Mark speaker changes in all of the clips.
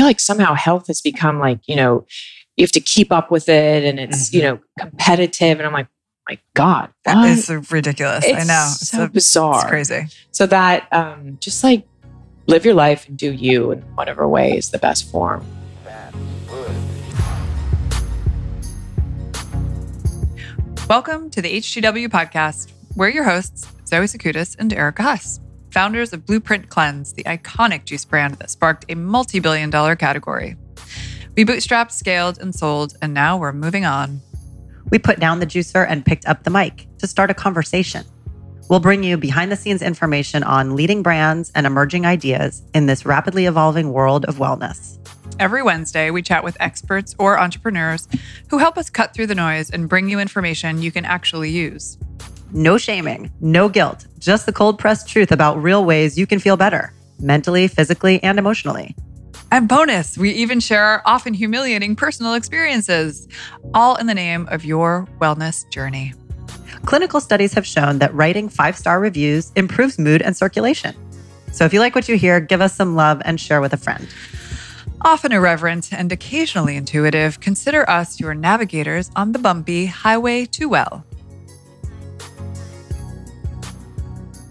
Speaker 1: feel like somehow health has become like, you know, you have to keep up with it and it's, mm-hmm. you know, competitive. And I'm like, my God,
Speaker 2: that is ridiculous.
Speaker 1: It's
Speaker 2: I know.
Speaker 1: So it's bizarre.
Speaker 2: It's crazy.
Speaker 1: So that um, just like live your life and do you in whatever way is the best form.
Speaker 2: Welcome to the HTW podcast. We're your hosts, Zoe Sakoutis and Erica Huss, founders of Blueprint Cleanse, the iconic juice brand that sparked a multi billion dollar category. We bootstrapped, scaled, and sold, and now we're moving on.
Speaker 3: We put down the juicer and picked up the mic to start a conversation. We'll bring you behind the scenes information on leading brands and emerging ideas in this rapidly evolving world of wellness.
Speaker 2: Every Wednesday, we chat with experts or entrepreneurs who help us cut through the noise and bring you information you can actually use.
Speaker 3: No shaming, no guilt, just the cold pressed truth about real ways you can feel better mentally, physically, and emotionally.
Speaker 2: And bonus, we even share our often humiliating personal experiences, all in the name of your wellness journey.
Speaker 3: Clinical studies have shown that writing five star reviews improves mood and circulation. So if you like what you hear, give us some love and share with a friend.
Speaker 2: Often irreverent and occasionally intuitive, consider us your navigators on the bumpy highway to well.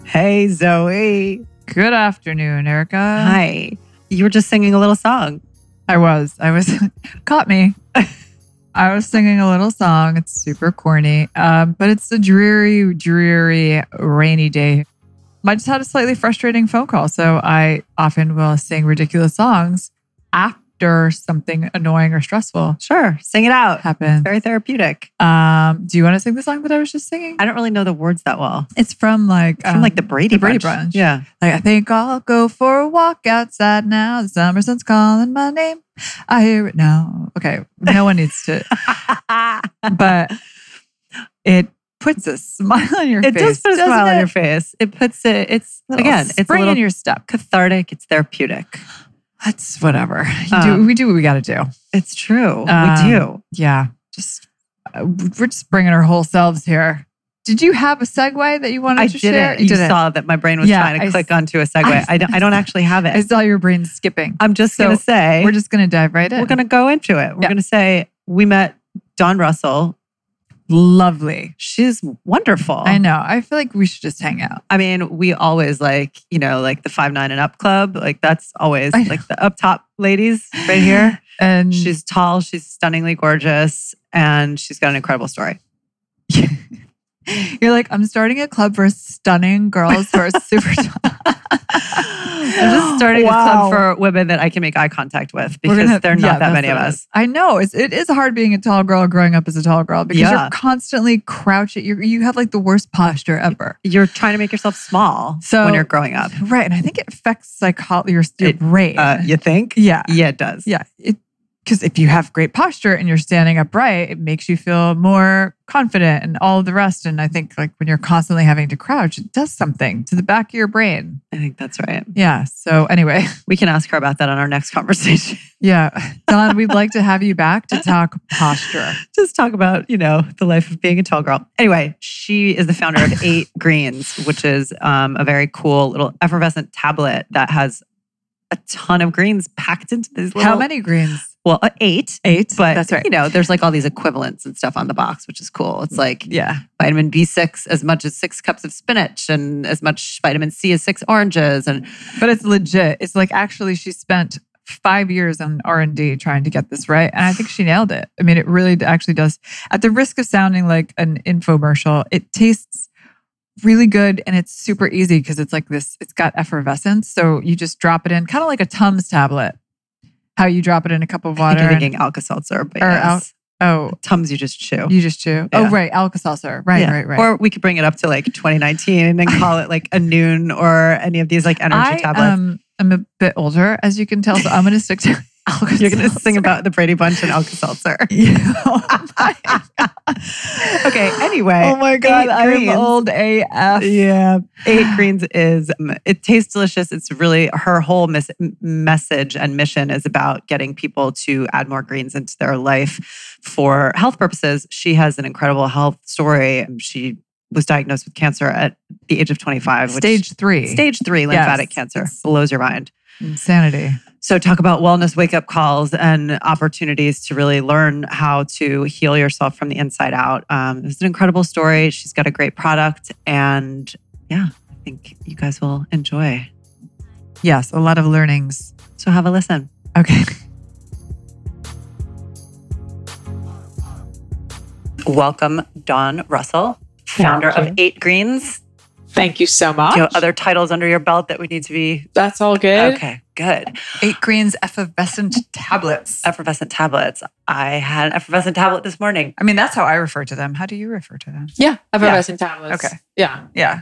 Speaker 3: Hey, Zoe.
Speaker 2: Good afternoon, Erica.
Speaker 3: Hi you were just singing a little song.
Speaker 2: I was. I was caught me. I was singing a little song. It's super corny, um, but it's a dreary, dreary, rainy day. I just had a slightly frustrating phone call. So I often will sing ridiculous songs after after something annoying or stressful.
Speaker 3: Sure, sing it out.
Speaker 2: Happen.
Speaker 3: Very therapeutic.
Speaker 2: Um, do you want to sing the song that I was just singing?
Speaker 3: I don't really know the words that well.
Speaker 2: It's from like
Speaker 3: it's from um, like the Brady
Speaker 2: the Brady
Speaker 3: Bunch.
Speaker 2: Yeah. Like I think I'll go for a walk outside now. The summer sun's calling my name. I hear it now. Okay, no one needs to. but it puts a smile on your
Speaker 3: it
Speaker 2: face.
Speaker 3: It does put a smile it? on your face. It puts it. It's again. It's
Speaker 2: a little
Speaker 3: in
Speaker 2: your step.
Speaker 3: Cathartic. It's therapeutic.
Speaker 2: That's whatever. Um, do, we do what we got to do.
Speaker 3: It's true. Um, we do.
Speaker 2: Yeah. Just uh, we're just bringing our whole selves here. Did you have a segue that you wanted
Speaker 3: I
Speaker 2: to
Speaker 3: did
Speaker 2: share?
Speaker 3: You, you did saw that my brain was yeah, trying to I click s- onto a segue. I, I, don't, I don't actually have it.
Speaker 2: I saw your brain skipping.
Speaker 3: I'm just so going to say
Speaker 2: we're just going to dive right in.
Speaker 3: We're going to go into it. We're yeah. going to say we met Dawn Russell
Speaker 2: lovely.
Speaker 3: She's wonderful.
Speaker 2: I know. I feel like we should just hang out.
Speaker 3: I mean, we always like, you know, like the five nine and up club. Like that's always like the up top ladies right here.
Speaker 2: and
Speaker 3: she's tall, she's stunningly gorgeous, and she's got an incredible story.
Speaker 2: You're like, I'm starting a club for stunning girls who are super tall.
Speaker 3: I'm just starting wow. a club for women that I can make eye contact with because gonna, there are not yeah, that many of us.
Speaker 2: I know it's it is hard being a tall girl growing up as a tall girl because yeah. you're constantly crouching. You you have like the worst posture ever.
Speaker 3: You're trying to make yourself small so, when you're growing up,
Speaker 2: right? And I think it affects psychology, your, your it, brain.
Speaker 3: Uh, you think?
Speaker 2: Yeah,
Speaker 3: yeah, it does.
Speaker 2: Yeah, it because if you have great posture and you're standing upright, it makes you feel more confident and all the rest. And I think like when you're constantly having to crouch, it does something to the back of your brain.
Speaker 3: I think that's right.
Speaker 2: Yeah. So anyway,
Speaker 3: we can ask her about that on our next conversation.
Speaker 2: Yeah. Dawn, we'd like to have you back to talk posture.
Speaker 3: Just talk about, you know, the life of being a tall girl. Anyway, she is the founder of Eight Greens, which is um, a very cool little effervescent tablet that has a ton of greens packed into these little.
Speaker 2: How many greens?
Speaker 3: Well, uh, eight,
Speaker 2: eight,
Speaker 3: but
Speaker 2: that's right.
Speaker 3: You know, there's like all these equivalents and stuff on the box, which is cool. It's like
Speaker 2: yeah,
Speaker 3: vitamin B6 as much as six cups of spinach, and as much vitamin C as six oranges, and
Speaker 2: but it's legit. It's like actually she spent five years on r&d trying to get this right and i think she nailed it i mean it really actually does at the risk of sounding like an infomercial it tastes really good and it's super easy because it's like this it's got effervescence so you just drop it in kind of like a tums tablet how you drop it in a cup of water.
Speaker 3: you're thinking Alka Seltzer, but or yes.
Speaker 2: Al-
Speaker 3: oh, Tums you just chew.
Speaker 2: You just chew. Oh, yeah. Oh, right. Alka Seltzer. Right, yeah. right, right.
Speaker 3: Or we could bring it up to like 2019 and then call it like a Nuun or any of these like energy I, tablets. Um,
Speaker 2: I'm a bit older, as you can tell, so I'm going to stick to
Speaker 3: Alka You're going to sing about the Brady Bunch and Alka Seltzer.
Speaker 2: oh
Speaker 3: okay. Anyway.
Speaker 2: Oh my God. I'm old AF.
Speaker 3: Yeah. Eight Greens is, um, it tastes delicious. It's really her whole mis- message and mission is about getting people to add more greens into their life for health purposes. She has an incredible health story. She was diagnosed with cancer at the age of 25.
Speaker 2: Stage three.
Speaker 3: Stage three lymphatic yes. cancer. Blows your mind.
Speaker 2: Insanity.
Speaker 3: So, talk about wellness wake up calls and opportunities to really learn how to heal yourself from the inside out. Um, it was an incredible story. She's got a great product. And yeah, I think you guys will enjoy.
Speaker 2: Yes, a lot of learnings.
Speaker 3: So, have a listen.
Speaker 2: Okay.
Speaker 3: Welcome, Dawn Russell, founder of Eight Greens.
Speaker 1: Thank you so much.
Speaker 3: Do you have other titles under your belt that we need to be?
Speaker 1: That's all good.
Speaker 3: Okay, good.
Speaker 2: Eight Greens effervescent tablets.
Speaker 3: Effervescent tablets. I had an effervescent tablet this morning.
Speaker 2: I mean, that's how I refer to them. How do you refer to them?
Speaker 1: Yeah, effervescent tablets.
Speaker 2: Okay.
Speaker 1: Yeah.
Speaker 2: Yeah.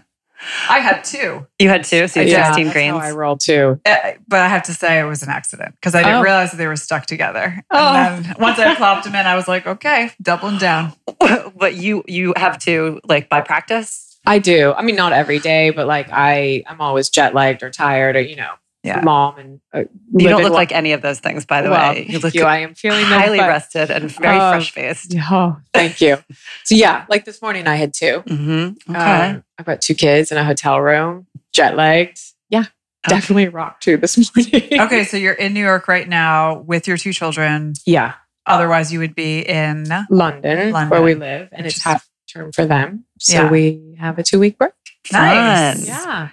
Speaker 2: I had two,
Speaker 3: You had two, so you
Speaker 1: yeah,
Speaker 3: had 16
Speaker 1: that's
Speaker 3: greens.
Speaker 1: how I rolled too.
Speaker 2: Uh, but I have to say it was an accident because I didn't
Speaker 1: Oh.
Speaker 2: realize that they were stuck together.
Speaker 1: Oh.
Speaker 2: And then once I plopped them in, I was like, okay, doubling down.
Speaker 3: but you you have to like by practice.
Speaker 1: I do. I mean, not every day, but like I, I'm always jet lagged or tired, or you know,
Speaker 2: Yeah.
Speaker 1: mom and uh,
Speaker 3: You don't look like any of those things, by the
Speaker 1: well,
Speaker 3: way. You look
Speaker 1: you. I am feeling
Speaker 3: highly rested and very
Speaker 1: Oh.
Speaker 3: fresh faced.
Speaker 1: Oh, thank you. So yeah, like this morning I had two.
Speaker 3: Mm-hmm. Okay.
Speaker 1: Um, I've got two kids in a hotel room, jet lagged. Yeah, definitely rock two this morning.
Speaker 2: Okay, so you're in New York right now with your two children.
Speaker 1: Yeah,
Speaker 2: Otherwise, you would be in.
Speaker 1: London,
Speaker 2: London.
Speaker 1: where we live, and it's half term for them. So
Speaker 2: Yeah.
Speaker 1: we have a two week break.
Speaker 2: Nice.
Speaker 3: Fun.
Speaker 1: Yeah.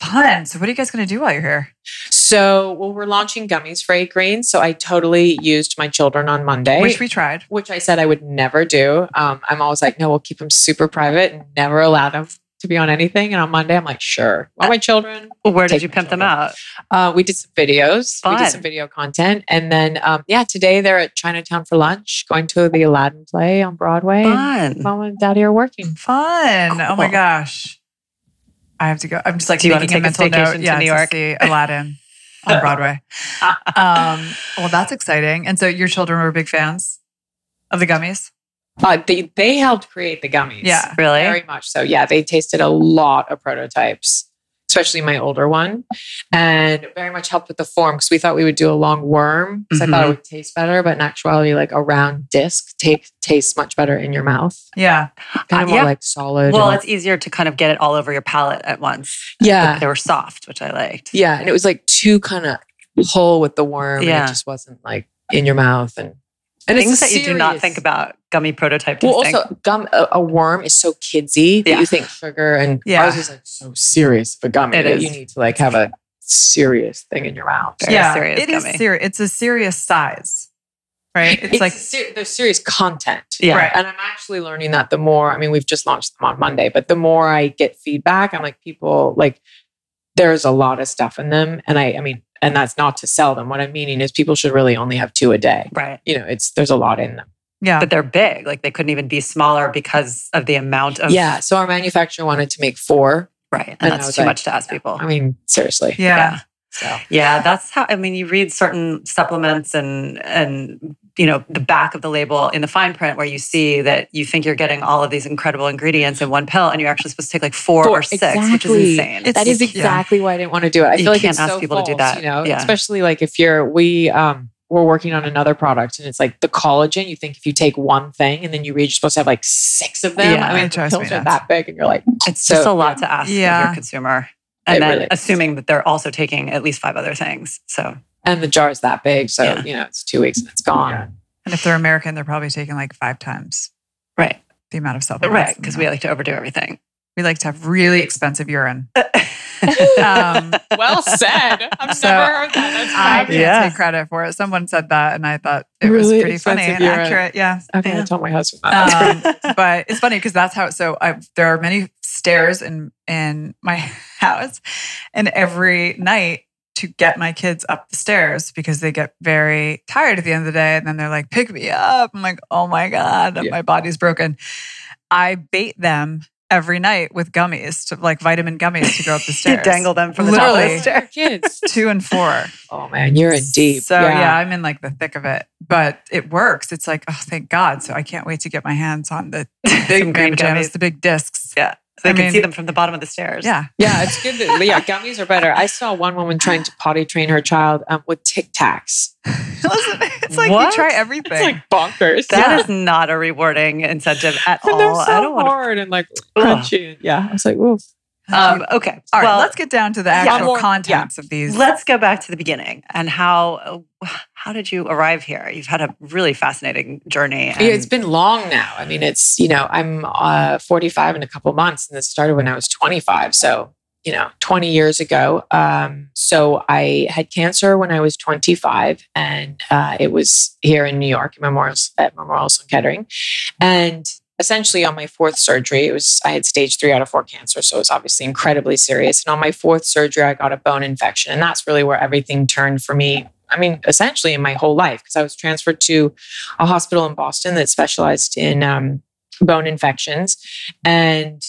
Speaker 2: Fun. So, what are you guys going to do while you're here?
Speaker 1: So, well, we're launching gummies for eight greens. So I totally used my children on Monday.
Speaker 2: Which we tried.
Speaker 1: which I said I would never do. Um, I'm always like, no, we'll keep them super private and never allow them to be on anything. And on Monday, I'm like, sure. Well, my children,
Speaker 3: Where did you
Speaker 1: my
Speaker 3: pimp them out?
Speaker 1: uh, we did some videos. We did some video content. And then, um, yeah, today they're at Chinatown for lunch, going to the Aladdin play on Broadway.
Speaker 3: Fun.
Speaker 1: Mom and Daddy are working.
Speaker 2: Fun. Oh my gosh. I have to go. I'm just like
Speaker 3: Do you wanna
Speaker 2: making a
Speaker 3: take a
Speaker 2: mental
Speaker 3: staycation
Speaker 2: note.
Speaker 3: to
Speaker 2: yeah,
Speaker 3: New York?
Speaker 2: see Aladdin on Broadway. Um, well, that's exciting. And so your children were big fans of the gummies.
Speaker 1: Uh, they, they helped create the gummies.
Speaker 2: Yeah.
Speaker 3: Really?
Speaker 1: Very much so. Yeah, they tasted a lot of prototypes, especially my older one, and very much helped with the form because we thought we would do a long worm because I thought it
Speaker 3: Mhm.
Speaker 1: would taste better, but in actuality, like a round disc take, tastes much better in your mouth.
Speaker 2: Yeah.
Speaker 1: Kind of
Speaker 3: Uh,
Speaker 1: more
Speaker 3: yeah.
Speaker 1: like solid.
Speaker 3: Well,
Speaker 1: and-
Speaker 3: it's easier to kind of get it all over your palate at once.
Speaker 1: yeah,
Speaker 3: They were soft, which I liked.
Speaker 1: yeah, and it was like too kind of whole with the worm, and
Speaker 3: Yeah.
Speaker 1: it just wasn't like in your mouth and. And
Speaker 3: Things
Speaker 1: it's
Speaker 3: that you do not think about gummy prototype
Speaker 1: Well,
Speaker 3: testing.
Speaker 1: also gum. A, a worm is so kidsy that
Speaker 3: Yeah.
Speaker 1: you think sugar and
Speaker 2: Yeah.
Speaker 1: ours is like so serious of a gummy
Speaker 3: It
Speaker 1: that
Speaker 3: is.
Speaker 1: you need to like have a serious thing in your mouth.
Speaker 3: Very
Speaker 2: yeah.
Speaker 3: serious
Speaker 2: It is
Speaker 3: gummy.
Speaker 2: serious. It's a serious size, right? It's,
Speaker 1: It's
Speaker 2: like,
Speaker 1: ser- there's serious content.
Speaker 3: yeah.
Speaker 2: Right.
Speaker 1: And I'm actually learning that the more, I mean, we've just launched them on Monday, but the more I get feedback, I'm like, people like, there's a lot of stuff in them. And I, I mean, and that's not to sell them. What I'm meaning is people should really only have two a day.
Speaker 3: Right.
Speaker 1: You know, it's, there's a lot in them.
Speaker 2: Yeah.
Speaker 3: But they're big. Like they couldn't even be smaller because of the amount of.
Speaker 1: yeah. So our manufacturer wanted to make four.
Speaker 3: Right. And,
Speaker 1: And
Speaker 3: that's too
Speaker 1: like,
Speaker 3: much to ask people.
Speaker 1: I mean, seriously.
Speaker 2: yeah.
Speaker 1: So
Speaker 3: Yeah, that's how I mean you read certain supplements and and you know the back of the label in the fine print where you see that you think you're getting all of these incredible ingredients in one pill and you're actually supposed to take like four,
Speaker 1: Four,
Speaker 3: or six, which is insane.
Speaker 2: It's-
Speaker 1: that is
Speaker 2: yeah.
Speaker 1: exactly why I didn't want to do it. I
Speaker 3: You
Speaker 1: feel like
Speaker 3: can't
Speaker 1: it's
Speaker 3: ask
Speaker 1: so
Speaker 3: people to do that.
Speaker 1: You know,
Speaker 3: Yeah.
Speaker 1: especially like if you're we um we're working on another product and it's like the collagen. You think if you take one thing and then you read, you're supposed to have like six of them.
Speaker 3: Yeah,
Speaker 1: I mean,
Speaker 2: it
Speaker 1: the
Speaker 2: drives me
Speaker 1: are
Speaker 2: nuts.
Speaker 1: that big, and you're like,
Speaker 3: it's
Speaker 1: so-
Speaker 3: just a lot to ask of your consumer. And
Speaker 1: It
Speaker 3: then
Speaker 1: really is.
Speaker 3: assuming that they're also taking at least five other things. So
Speaker 1: and the jar is that big, so
Speaker 3: Yeah.
Speaker 1: you know it's two weeks and it's gone.
Speaker 2: And if they're American, they're probably taking like five times
Speaker 3: right.
Speaker 2: the amount of supplements.
Speaker 3: Right. Because we like to overdo everything.
Speaker 2: we like to have really expensive urine.
Speaker 3: um,
Speaker 1: Well said. I've
Speaker 2: So,
Speaker 1: never heard that. That's
Speaker 2: I
Speaker 1: fabulous.
Speaker 2: can't
Speaker 3: Yeah.
Speaker 2: take credit for it. Someone said that, and I thought it was pretty funny and
Speaker 1: expensive urine.
Speaker 2: accurate. Yeah.
Speaker 1: Okay, I
Speaker 3: Yeah.
Speaker 1: told my husband that.
Speaker 2: Um, but it's funny because that's how. So I, there are many stairs in in my house, and every night to get my kids up the stairs because they get very tired at the end of the day, and then they're like, "Pick me up." I'm like, "Oh my god,
Speaker 1: Yeah.
Speaker 2: my body's broken." I bait them every night with gummies, to like vitamin gummies, to go up the
Speaker 3: you
Speaker 2: stairs.
Speaker 3: dangle them from the top of
Speaker 2: Literally.
Speaker 3: the stair.
Speaker 1: kids.
Speaker 2: two and four.
Speaker 1: Oh man, you're in deep.
Speaker 2: So yeah. I'm in like the thick of it, but it works. It's like, oh, thank God. So I can't wait to get my hands on the
Speaker 3: Some
Speaker 2: big
Speaker 3: green
Speaker 2: green
Speaker 3: gummies.
Speaker 2: the big discs.
Speaker 3: Yeah. So they
Speaker 2: I
Speaker 3: can
Speaker 2: mean-
Speaker 3: see them from the bottom of the stairs.
Speaker 2: Yeah.
Speaker 1: Yeah, it's good. That, yeah, gummies are better. I saw one woman trying to potty train her child um, with Tic Tacs.
Speaker 2: It's like
Speaker 3: What?
Speaker 2: you try everything.
Speaker 1: It's like bonkers.
Speaker 3: That is
Speaker 2: Yeah.
Speaker 3: not a rewarding incentive at
Speaker 1: and
Speaker 3: all.
Speaker 1: they're
Speaker 3: I
Speaker 1: so
Speaker 3: don't want to.
Speaker 1: hard and like
Speaker 3: Ugh.
Speaker 1: crunchy. Yeah, I was like, ooh.
Speaker 3: Um, okay.
Speaker 2: All right,
Speaker 3: well,
Speaker 2: let's get down to the
Speaker 3: Yeah.
Speaker 2: actual
Speaker 1: More-
Speaker 2: contents of these.
Speaker 3: let's go back to the beginning and how how did you arrive here? You've had a really fascinating journey. And
Speaker 1: Yeah, it's been long now. I mean, it's, you know, I'm uh, 45 in a couple months and this started when I was 25. So, you know, 20 years ago. Um, so I had cancer when I was 25 and uh, it was here in New York at Memorial, at Memorial Sloan Kettering. And essentially on my fourth surgery, it was, I had stage three out of four cancer. So it was obviously incredibly serious. And on my fourth surgery, I got a bone infection. And that's really where everything turned for me I mean, essentially in my whole life, because I was transferred to a hospital in Boston that specialized in um, bone infections and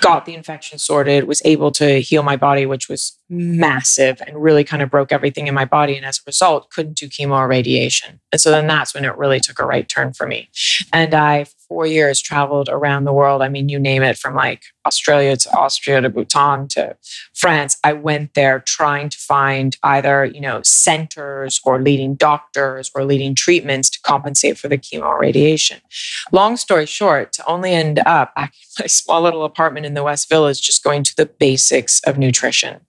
Speaker 1: got the infection sorted, was able to heal my body, which was massive and really kind of broke everything in my body. And as a result, couldn't do chemo or radiation. And so then that's when it really took a right turn for me. And I, four years, traveled around the world. I mean, you name it from like Australia to Austria to Bhutan to France. I went there trying to find either, you know, centers or leading doctors or leading treatments to compensate for the chemo radiation. Long story short, to only end up back in my small little apartment in the West Village, just going to the basics of nutrition.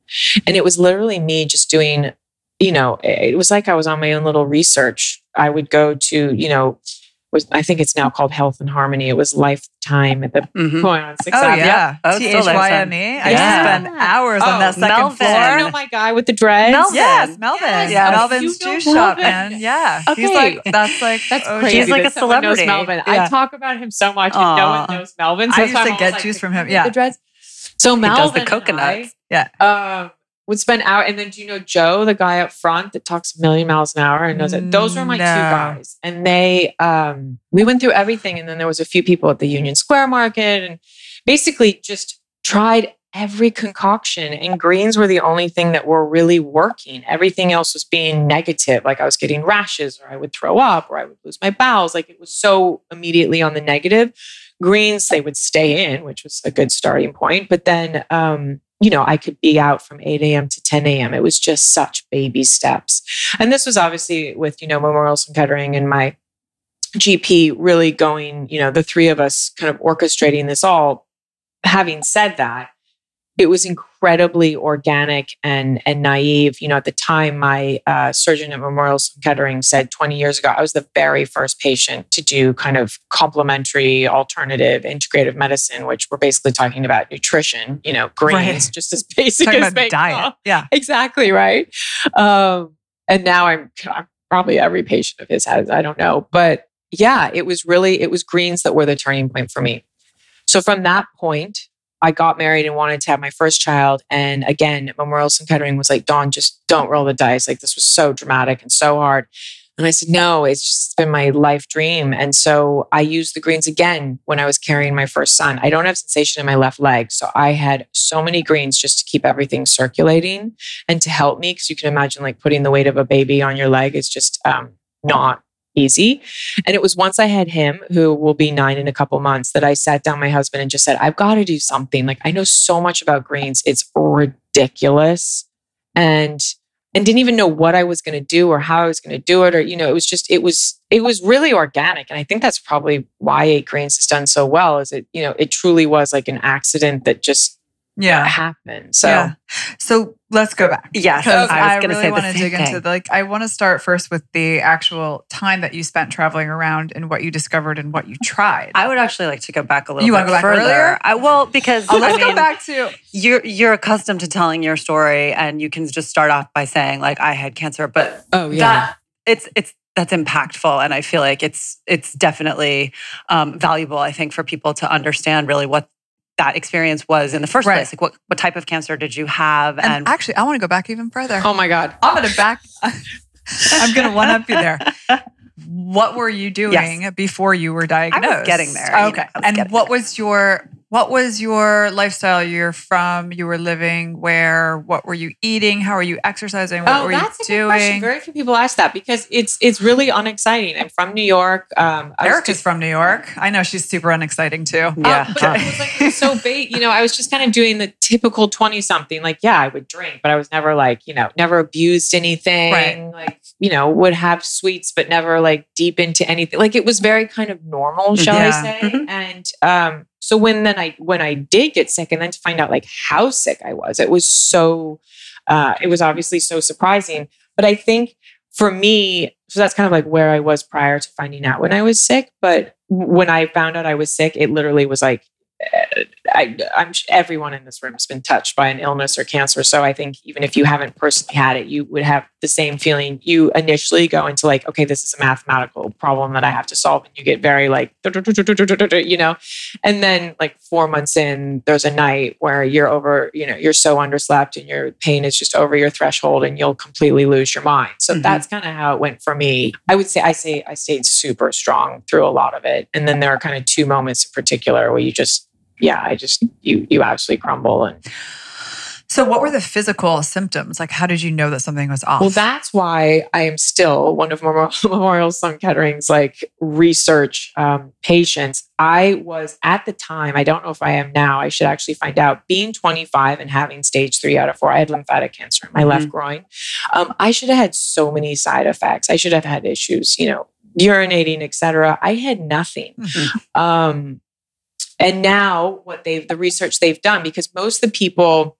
Speaker 1: And it was literally me just doing, you know, it was like I was on my own little research. I would go to, you know, was I think it's now called Health and Harmony. It was Lifethyme at the
Speaker 3: Mhm.
Speaker 1: point on Sixth
Speaker 2: Oh
Speaker 1: Avenue.
Speaker 2: yeah,
Speaker 3: Oh, it's
Speaker 2: T
Speaker 3: still
Speaker 2: H
Speaker 3: there,
Speaker 2: Y
Speaker 3: son.
Speaker 2: M E. I
Speaker 3: Yeah.
Speaker 2: spend hours on
Speaker 1: Oh,
Speaker 2: that second
Speaker 3: Melvin.
Speaker 1: Do you know my guy with the dreads?
Speaker 3: Melvin.
Speaker 2: Yes, Melvin.
Speaker 1: Yes,
Speaker 3: Yeah.
Speaker 2: Melvin's
Speaker 1: you know
Speaker 2: juice shop, man. Yeah, he's
Speaker 1: Okay.
Speaker 2: like that's like
Speaker 1: That's
Speaker 2: OG.
Speaker 1: crazy.
Speaker 3: He's like a
Speaker 1: someone knows
Speaker 3: celebrity.
Speaker 1: Melvin.
Speaker 3: Yeah.
Speaker 1: I talk about him so much, and no one knows Melvin.
Speaker 2: I used to
Speaker 1: why I'm
Speaker 2: get
Speaker 1: like,
Speaker 2: juice from him. Yeah.
Speaker 1: the dreads. So
Speaker 3: He does the coconuts.
Speaker 2: Yeah.
Speaker 1: um, would spend hour, and then do you know Joe, the guy up front that talks a million miles an hour and knows it? Those were my two guys, and they, um, we went through everything, and then there was a few people at the Union Square Market, and basically just tried every concoction and greens were the only thing that were really working. Everything else was being negative like i was getting rashes or i would throw up or i would lose my bowels like it was so immediately on the negative. Greens they would stay in which was a good starting point but then um you know i could be out from 8 a.m to 10 a.m it was just such baby steps. And this was obviously with you know memorial Sloan kettering and my gp really going you know the three of us kind of orchestrating this all. Having said that it was incredibly organic and and naive. You know, at the time, my uh, surgeon at Memorial Sloan Kettering said 20 years ago, I was the very first patient to do kind of complementary, alternative, integrative medicine, which we're basically talking about nutrition. You know, greens,
Speaker 2: Right.
Speaker 1: just as basic
Speaker 2: Talking
Speaker 1: as
Speaker 2: about diet. Yeah.
Speaker 1: Exactly right. Um, and now I'm, I'm probably every patient of his has. I don't know, but yeah, it was really it was greens that were the turning point for me. So from that point, I got married and wanted to have my first child. And again, Memorial Sloan Kettering was like, Dawn, just don't roll the dice. Like this was so dramatic and so hard. And I said, no, it's just been my life dream. And so I used the greens again when I was carrying my first son. I don't have sensation in my left leg. So I had so many greens just to keep everything circulating and to help me. Cause you can imagine like putting the weight of a baby on your leg is just um, not easy. And it was once I had him, who will be nine in a couple months, that I sat down my husband and just said, I've got to do something. Like I know so much about greens. It's ridiculous. And and didn't even know what I was going to do or how I was going to do it. Or, you know, it was just, it was, it was really organic. And I think that's probably why Eight Greens has done so well is it, you know, it truly was like an accident that just
Speaker 2: Yeah.
Speaker 1: happened. So
Speaker 2: Yeah. So let's go back.
Speaker 3: Yes, I was
Speaker 2: I, really want to dig into the, like I want to start first with the actual time that you spent traveling around and what you discovered and what you tried.
Speaker 3: I would actually like to go back a little
Speaker 2: You
Speaker 3: bit
Speaker 2: wanna go back
Speaker 3: further.
Speaker 2: earlier?
Speaker 3: I, well, because
Speaker 2: Oh, let's
Speaker 3: I mean,
Speaker 2: go back to
Speaker 3: you're you're accustomed to telling your story, and you can just start off by saying like I had cancer, but
Speaker 1: oh
Speaker 3: that it's it's that's impactful, and I feel like it's it's definitely um, valuable. I think for people to understand really what that experience was in the first
Speaker 2: Right.
Speaker 3: place. Like what what type of cancer did you have,
Speaker 2: and,
Speaker 3: and,
Speaker 2: actually I want to go back even further.
Speaker 1: Oh my God.
Speaker 2: I'm gonna back I'm gonna one up you there. What were you doing before you were diagnosed?
Speaker 3: getting there, you know,
Speaker 2: Okay.
Speaker 3: Was
Speaker 2: and
Speaker 3: getting
Speaker 2: what
Speaker 3: there.
Speaker 2: was your what was your lifestyle? You're from, you were living where? What were you eating? How were you exercising? What
Speaker 1: oh,
Speaker 2: were
Speaker 1: that's
Speaker 2: you
Speaker 1: a good question.
Speaker 2: doing?
Speaker 1: Very few people ask that because it's it's really unexciting. I'm from New York. Um, I was
Speaker 2: Erica's from New York. I know she's super unexciting too.
Speaker 3: Yeah.
Speaker 1: Um, but it was like so bait. You know, I was just kind of doing the typical twenty something. Like, yeah, I would drink, but I was never like, you know, never abused anything.
Speaker 2: Right.
Speaker 1: Like, you know, would have sweets, but never like deep into anything. Like, it was very kind of normal, shall
Speaker 2: Yeah.
Speaker 1: I say?
Speaker 3: Mhm.
Speaker 1: And um, So when then I when I did get sick, and then to find out like how sick I was, it was so. Uh, it was obviously so surprising. But I think for me, so that's kind of like where I was prior to finding out when I was sick. But when I found out I was sick, it literally was like I, am everyone in this room has been touched by an illness or cancer. So I think even if you haven't personally had it, you would have the same feeling. You initially go into like, okay, this is a mathematical problem that I have to solve, and you get very like, you know, and then like four months in, there's a night where you're over, you know, you're so underslept and your pain is just over your threshold, and you'll completely lose your mind. So mm-hmm. that's kind of how it went for me. I would say I say I stayed super strong through a lot of it, and then there are kind of two moments in particular where you just yeah, I just you you absolutely crumble and
Speaker 2: so what were the physical symptoms? Like how did you know that something was off?
Speaker 1: Well, that's why I am still one of Memorial Sloan Kettering's like research um, patients. I was at the time, I don't know if I am now, I should actually find out, being 25 and having stage three out of four, I had lymphatic cancer in my mm-hmm. left groin. Um, I should have had so many side effects. I should have had issues, you know, urinating, etc. I had nothing. Mm-hmm. Um, and now what they've the research they've done, because most of the people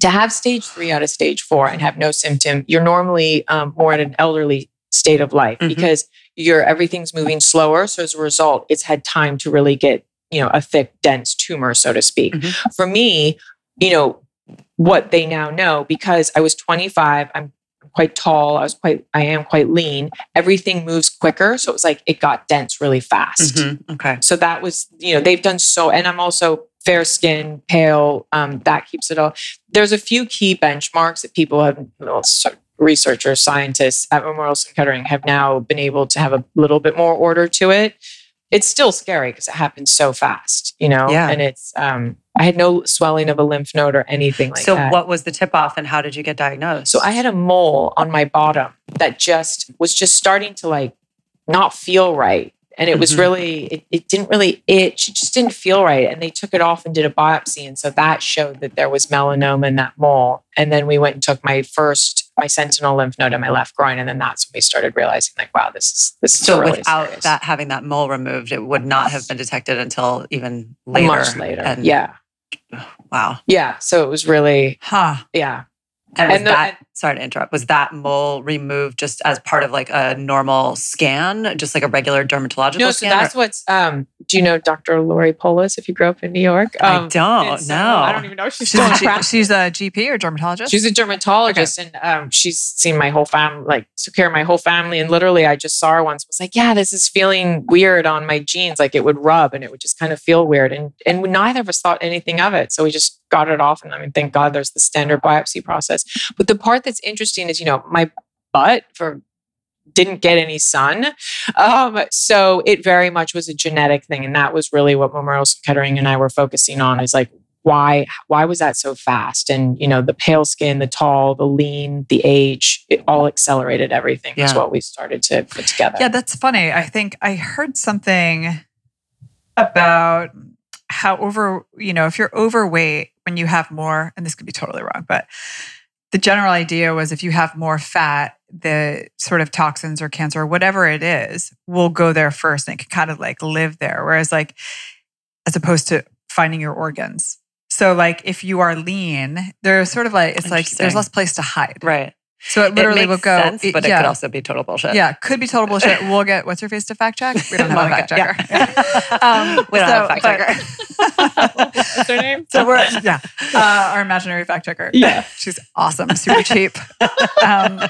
Speaker 1: to have stage three out of stage four and have no symptom, you're normally um, more at an elderly state of life mm-hmm. because your everything's moving slower. So as a result, it's had time to really get, you know, a thick, dense tumor, so to speak. Mm-hmm. For me, you know, what they now know because I was 25, I'm quite tall. I was quite, I am quite lean. Everything moves quicker. So it was like it got dense really fast.
Speaker 3: Mm-hmm. Okay.
Speaker 1: So that was, you know, they've done so, and I'm also fair skin, pale. Um, that keeps it all. There's a few key benchmarks that people have, well, researchers, scientists at Memorial Sloan Kettering have now been able to have a little bit more order to it. It's still scary because it happens so fast, you know,
Speaker 3: yeah.
Speaker 1: and it's, um, I had no swelling of a lymph node or anything like
Speaker 3: so
Speaker 1: that.
Speaker 3: So, what was the tip off and how did you get diagnosed?
Speaker 1: So, I had a mole on my bottom that just was just starting to like not feel right. And it was mm-hmm. really, it, it didn't really itch. It just didn't feel right. And they took it off and did a biopsy. And so that showed that there was melanoma in that mole. And then we went and took my first my sentinel lymph node in my left groin, and then that's when we started realizing, like, wow, this is this is
Speaker 3: so
Speaker 1: really
Speaker 3: without
Speaker 1: serious.
Speaker 3: that having that mole removed, it would not have been detected until even later.
Speaker 1: Much later, and, yeah.
Speaker 3: Wow.
Speaker 1: Yeah. So it was really,
Speaker 2: huh?
Speaker 1: Yeah.
Speaker 3: And, and the, that, sorry to interrupt, was that mole removed just as part of like a normal scan, just like a regular dermatological
Speaker 1: no,
Speaker 3: scan?
Speaker 1: so that's or? what's, um, do you know Dr. Lori Polis if you grew up in New York?
Speaker 3: Um, I don't know.
Speaker 1: I don't even know. She's, she's,
Speaker 2: she, she's a GP or dermatologist?
Speaker 1: She's a dermatologist okay. and um, she's seen my whole family, like took care of my whole family. And literally I just saw her once, was like, yeah, this is feeling weird on my jeans. Like it would rub and it would just kind of feel weird. And, and neither of us thought anything of it. So we just got it off. And I mean, thank God there's the standard biopsy process. But the part that's interesting is, you know, my butt for didn't get any sun. Um, so it very much was a genetic thing. And that was really what Memorial Kettering and I were focusing on is like, why why was that so fast and you know the pale skin the tall the lean the age it all accelerated everything yeah. is what we started to put together
Speaker 2: yeah that's funny i think i heard something about how over you know if you're overweight when you have more, and this could be totally wrong, but the general idea was if you have more fat, the sort of toxins or cancer or whatever it is will go there first and it can kind of like live there. Whereas, like, as opposed to finding your organs. So, like, if you are lean, there's sort of like, it's like there's less place to hide.
Speaker 3: Right.
Speaker 2: So it literally
Speaker 3: it
Speaker 2: will go,
Speaker 3: sense, but it, yeah. could also be total bullshit.
Speaker 2: Yeah, could be total bullshit. We'll get what's her face to fact check. We don't have a fact checker.
Speaker 3: Yeah. um, we don't so, have a fact checker.
Speaker 1: what's her name?
Speaker 2: So we're yeah, uh, our imaginary fact checker.
Speaker 1: Yeah,
Speaker 2: she's awesome, super cheap. Um,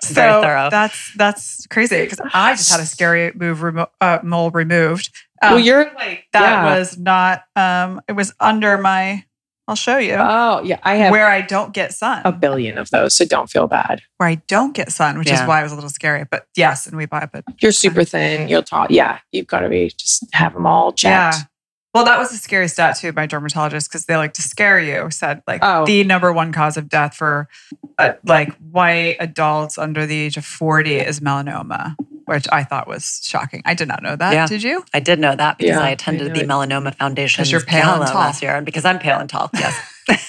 Speaker 2: so
Speaker 3: Very thorough.
Speaker 2: That's that's crazy because I just had a scary move remo- uh, mole removed.
Speaker 1: Um, well, you're like
Speaker 2: that yeah. was not. Um, it was under my I'll show you.
Speaker 1: Oh, yeah. I have
Speaker 2: where I don't get sun.
Speaker 1: A billion of those, so don't feel bad.
Speaker 2: Where I don't get sun, which yeah. is why it was a little scary. But yes, and we buy it.
Speaker 1: You're super thin. You're tall. Yeah, you've got to be just have them all checked. Yeah.
Speaker 2: Well, that was a scary stat too by dermatologists because they like to scare you. Said like oh. the number one cause of death for uh, like white adults under the age of forty is melanoma which I thought was shocking. I did not know that. Yeah. Did you?
Speaker 3: I did know that because yeah, I attended I the it. Melanoma Foundation
Speaker 2: you're pale and tall.
Speaker 3: last year, and because I'm pale and tall. Yes.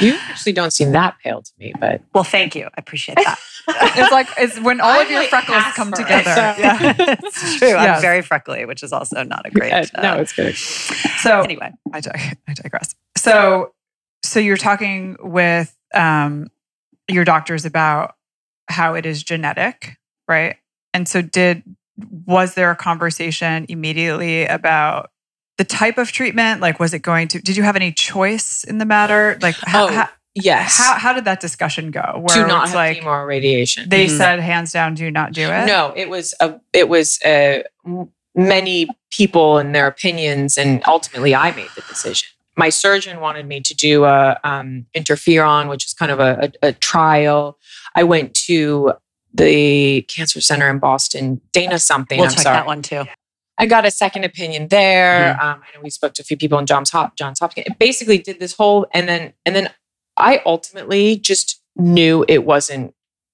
Speaker 1: You actually don't seem that pale to me, but
Speaker 3: well, thank you. I appreciate that.
Speaker 2: It's like it's when all of
Speaker 1: I'm
Speaker 2: your
Speaker 1: like
Speaker 2: freckles
Speaker 1: Casper,
Speaker 2: come together.
Speaker 1: so-
Speaker 2: Yeah.
Speaker 3: it's true. I'm very freckly, which is also not a great.
Speaker 1: Uh, no, it's good.
Speaker 2: So
Speaker 3: anyway,
Speaker 2: I, dig- I digress. So, so you're talking with um, your doctors about how it is genetic, right? And so, did was there a conversation immediately about the type of treatment? Like, was it going to? Did you have any choice in the matter? Like, how
Speaker 1: Oh,
Speaker 2: how,
Speaker 1: Yes.
Speaker 2: how, how did that discussion go? Where
Speaker 1: do not
Speaker 2: it's
Speaker 1: have
Speaker 2: like
Speaker 1: chemo or radiation.
Speaker 2: they
Speaker 3: Mhm.
Speaker 2: said hands down, do not do it.
Speaker 1: No, it was a, it was uh, m- many people and their opinions, and ultimately I made the decision. My surgeon wanted me to do a um, interferon, which is kind of a, a, a trial. I went to the cancer center in Boston, Dana something.
Speaker 3: we'll
Speaker 1: I'm
Speaker 3: check
Speaker 1: sorry.
Speaker 3: that one too.
Speaker 1: I got a second opinion there. Um, I know we spoke to a few people in Johns Hop, Johns Hopkins. It basically did this whole, and then and then I ultimately just knew it wasn't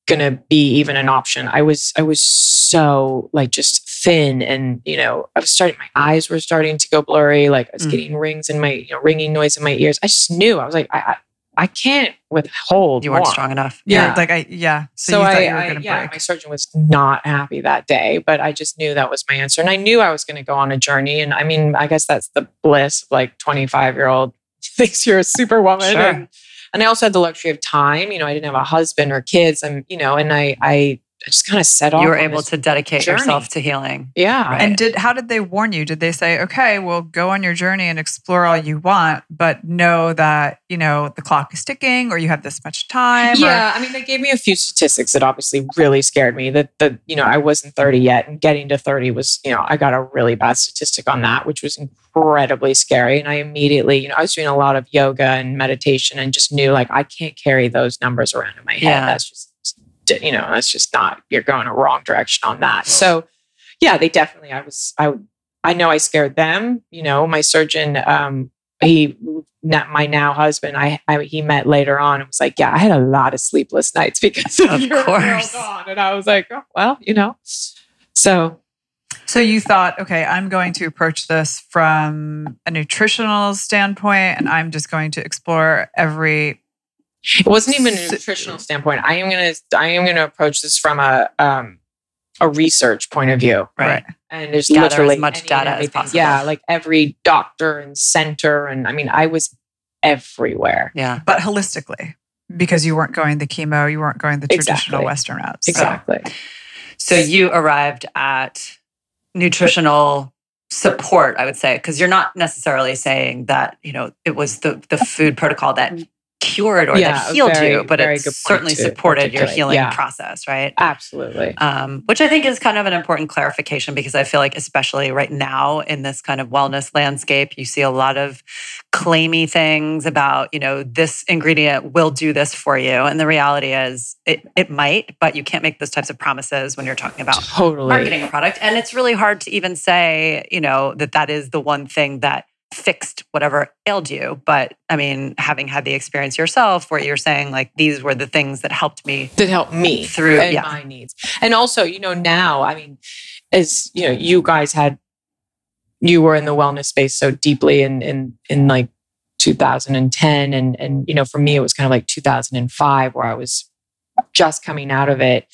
Speaker 1: gonna be even an option. I was I was so like just thin, and you know I was starting. My eyes were starting to go blurry. Like I was
Speaker 3: Mm.
Speaker 1: getting rings in my you know ringing noise in my ears. I just knew I was like I I, I can't withhold.
Speaker 3: You weren't
Speaker 1: more.
Speaker 3: strong enough.
Speaker 2: Yeah,
Speaker 1: Yeah.
Speaker 2: like I yeah. So,
Speaker 1: So,
Speaker 2: you thought
Speaker 1: I,
Speaker 2: you were
Speaker 1: I-
Speaker 2: going to
Speaker 1: yeah,
Speaker 2: break.
Speaker 1: my surgeon was not happy that day, but I just knew that was my answer, and I knew I was going to go on a journey. And I mean, I guess that's the bliss of like twenty five year old thinks you're a superwoman.
Speaker 3: Sure.
Speaker 1: And, and I also had the luxury of time. You know, I didn't have a husband or kids. I'm, you know, and I, I just kind of set off.
Speaker 3: You were
Speaker 1: on
Speaker 3: able
Speaker 1: this-
Speaker 3: to dedicate
Speaker 1: journey.
Speaker 3: yourself to healing.
Speaker 1: yeah.
Speaker 3: Right.
Speaker 2: And did how did they warn you? Did they say, "Okay, well, go on your journey and explore all you want, but know that you know the clock is ticking, or you have this much time"? or-
Speaker 1: Yeah, I mean, they gave me a few statistics that obviously really scared me. That the you know I wasn't thirty yet, and getting to thirty was you know I got a really bad statistic on that, which was incredibly scary. And I immediately you know I was doing a lot of yoga and meditation, and just knew like I can't carry those numbers around in my head.
Speaker 3: Yeah.
Speaker 1: That's just you know that's just not you're going a wrong direction on that. So yeah, they definitely I was I I know I scared them. You know, my surgeon um he my now husband I, I he met later on and was like yeah i had a lot of sleepless nights because of,
Speaker 3: Of
Speaker 1: your
Speaker 3: course.
Speaker 1: and i was like oh, well you know so
Speaker 2: So you thought, okay, I'm going to approach this from a nutritional standpoint, and I'm just going to explore every.
Speaker 1: It wasn't even a nutritional standpoint i am gonna i am gonna approach this from a um a research point of view
Speaker 3: Right.
Speaker 1: and there's
Speaker 3: Gather as
Speaker 1: literally
Speaker 3: much data as
Speaker 1: everything.
Speaker 3: possible.
Speaker 1: yeah like every doctor and center and i mean i was everywhere
Speaker 3: Yeah.
Speaker 2: but holistically, because you weren't going the chemo, you weren't going the traditional
Speaker 1: Exactly.
Speaker 2: Western route. So-
Speaker 1: exactly
Speaker 3: So you arrived at nutritional support, I would say, because you're not necessarily saying that, you know, it was the the food protocol that cured or
Speaker 1: Yeah,
Speaker 3: that healed
Speaker 1: very,
Speaker 3: you, but it certainly
Speaker 1: to
Speaker 3: supported your healing
Speaker 1: Yeah.
Speaker 3: process, right?
Speaker 1: absolutely
Speaker 3: um, which I think is kind of an important clarification because I feel like, especially right now in this kind of wellness landscape, you see a lot of claimy things about, you know, this ingredient will do this for you. And the reality is it, it might, but you can't make those types of promises when you're talking about
Speaker 1: totally
Speaker 3: marketing a product. And it's really hard to even say, you know, that that is the one thing that fixed whatever ailed you. But I mean, having had the experience yourself where you're saying, like, these were the things that helped me
Speaker 1: that helped me
Speaker 3: Through-
Speaker 1: and
Speaker 3: yeah.
Speaker 1: my needs. And also, you know, now, I mean, as you know, you guys had you were in the wellness space so deeply in in in like 2010 and and you know, for me it was kind of like 2005 where I was just coming out of it.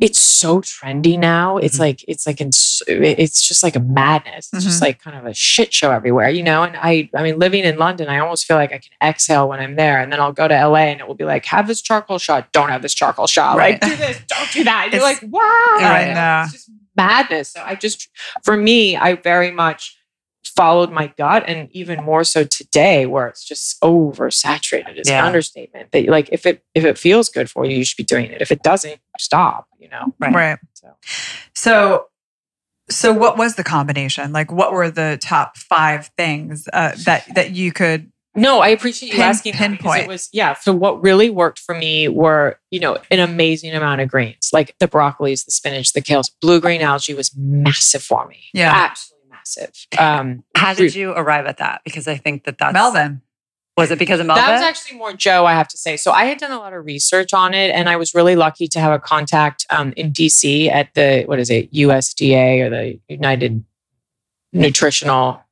Speaker 1: It's so trendy now. It's
Speaker 3: Mhm.
Speaker 1: like it's like it's it's just like a madness. It's just
Speaker 2: Mhm.
Speaker 1: like kind of a shit show everywhere, you know. And I, I mean, living in London, I almost feel like I can exhale when I'm there, and then I'll go to LA and it will be like, have this charcoal shot, don't have this charcoal shot,
Speaker 3: Right.
Speaker 1: like do this, don't do that. And you're like, wow,
Speaker 3: Right.
Speaker 1: It's just madness. So I just, for me, I very much followed my gut, and even more so today, where it's just oversaturated. Is
Speaker 3: Yeah.
Speaker 1: an understatement. That like, if it if it feels good for you, you should be doing it. If it doesn't, stop. You know.
Speaker 3: Right.
Speaker 2: right.
Speaker 1: So.
Speaker 2: So, so what was the combination? Like, what were the top five things uh, that that you could?
Speaker 1: No, I appreciate you
Speaker 2: Pin-
Speaker 1: asking that because
Speaker 2: pinpoint.
Speaker 1: it was yeah. So what really worked for me were you know an amazing amount of greens, like the broccolis, the spinach, the kales. Blue green algae was massive for me.
Speaker 2: Yeah.
Speaker 1: absolutely massive. Um,
Speaker 3: How did you arrive at that? Because I think that that's
Speaker 2: Melvin.
Speaker 3: Was it because of Melvin?
Speaker 1: That was actually more Joe, I have to say. So I had done a lot of research on it, and I was really lucky to have a contact um, in DC at the what is it USDA or the United Nutritional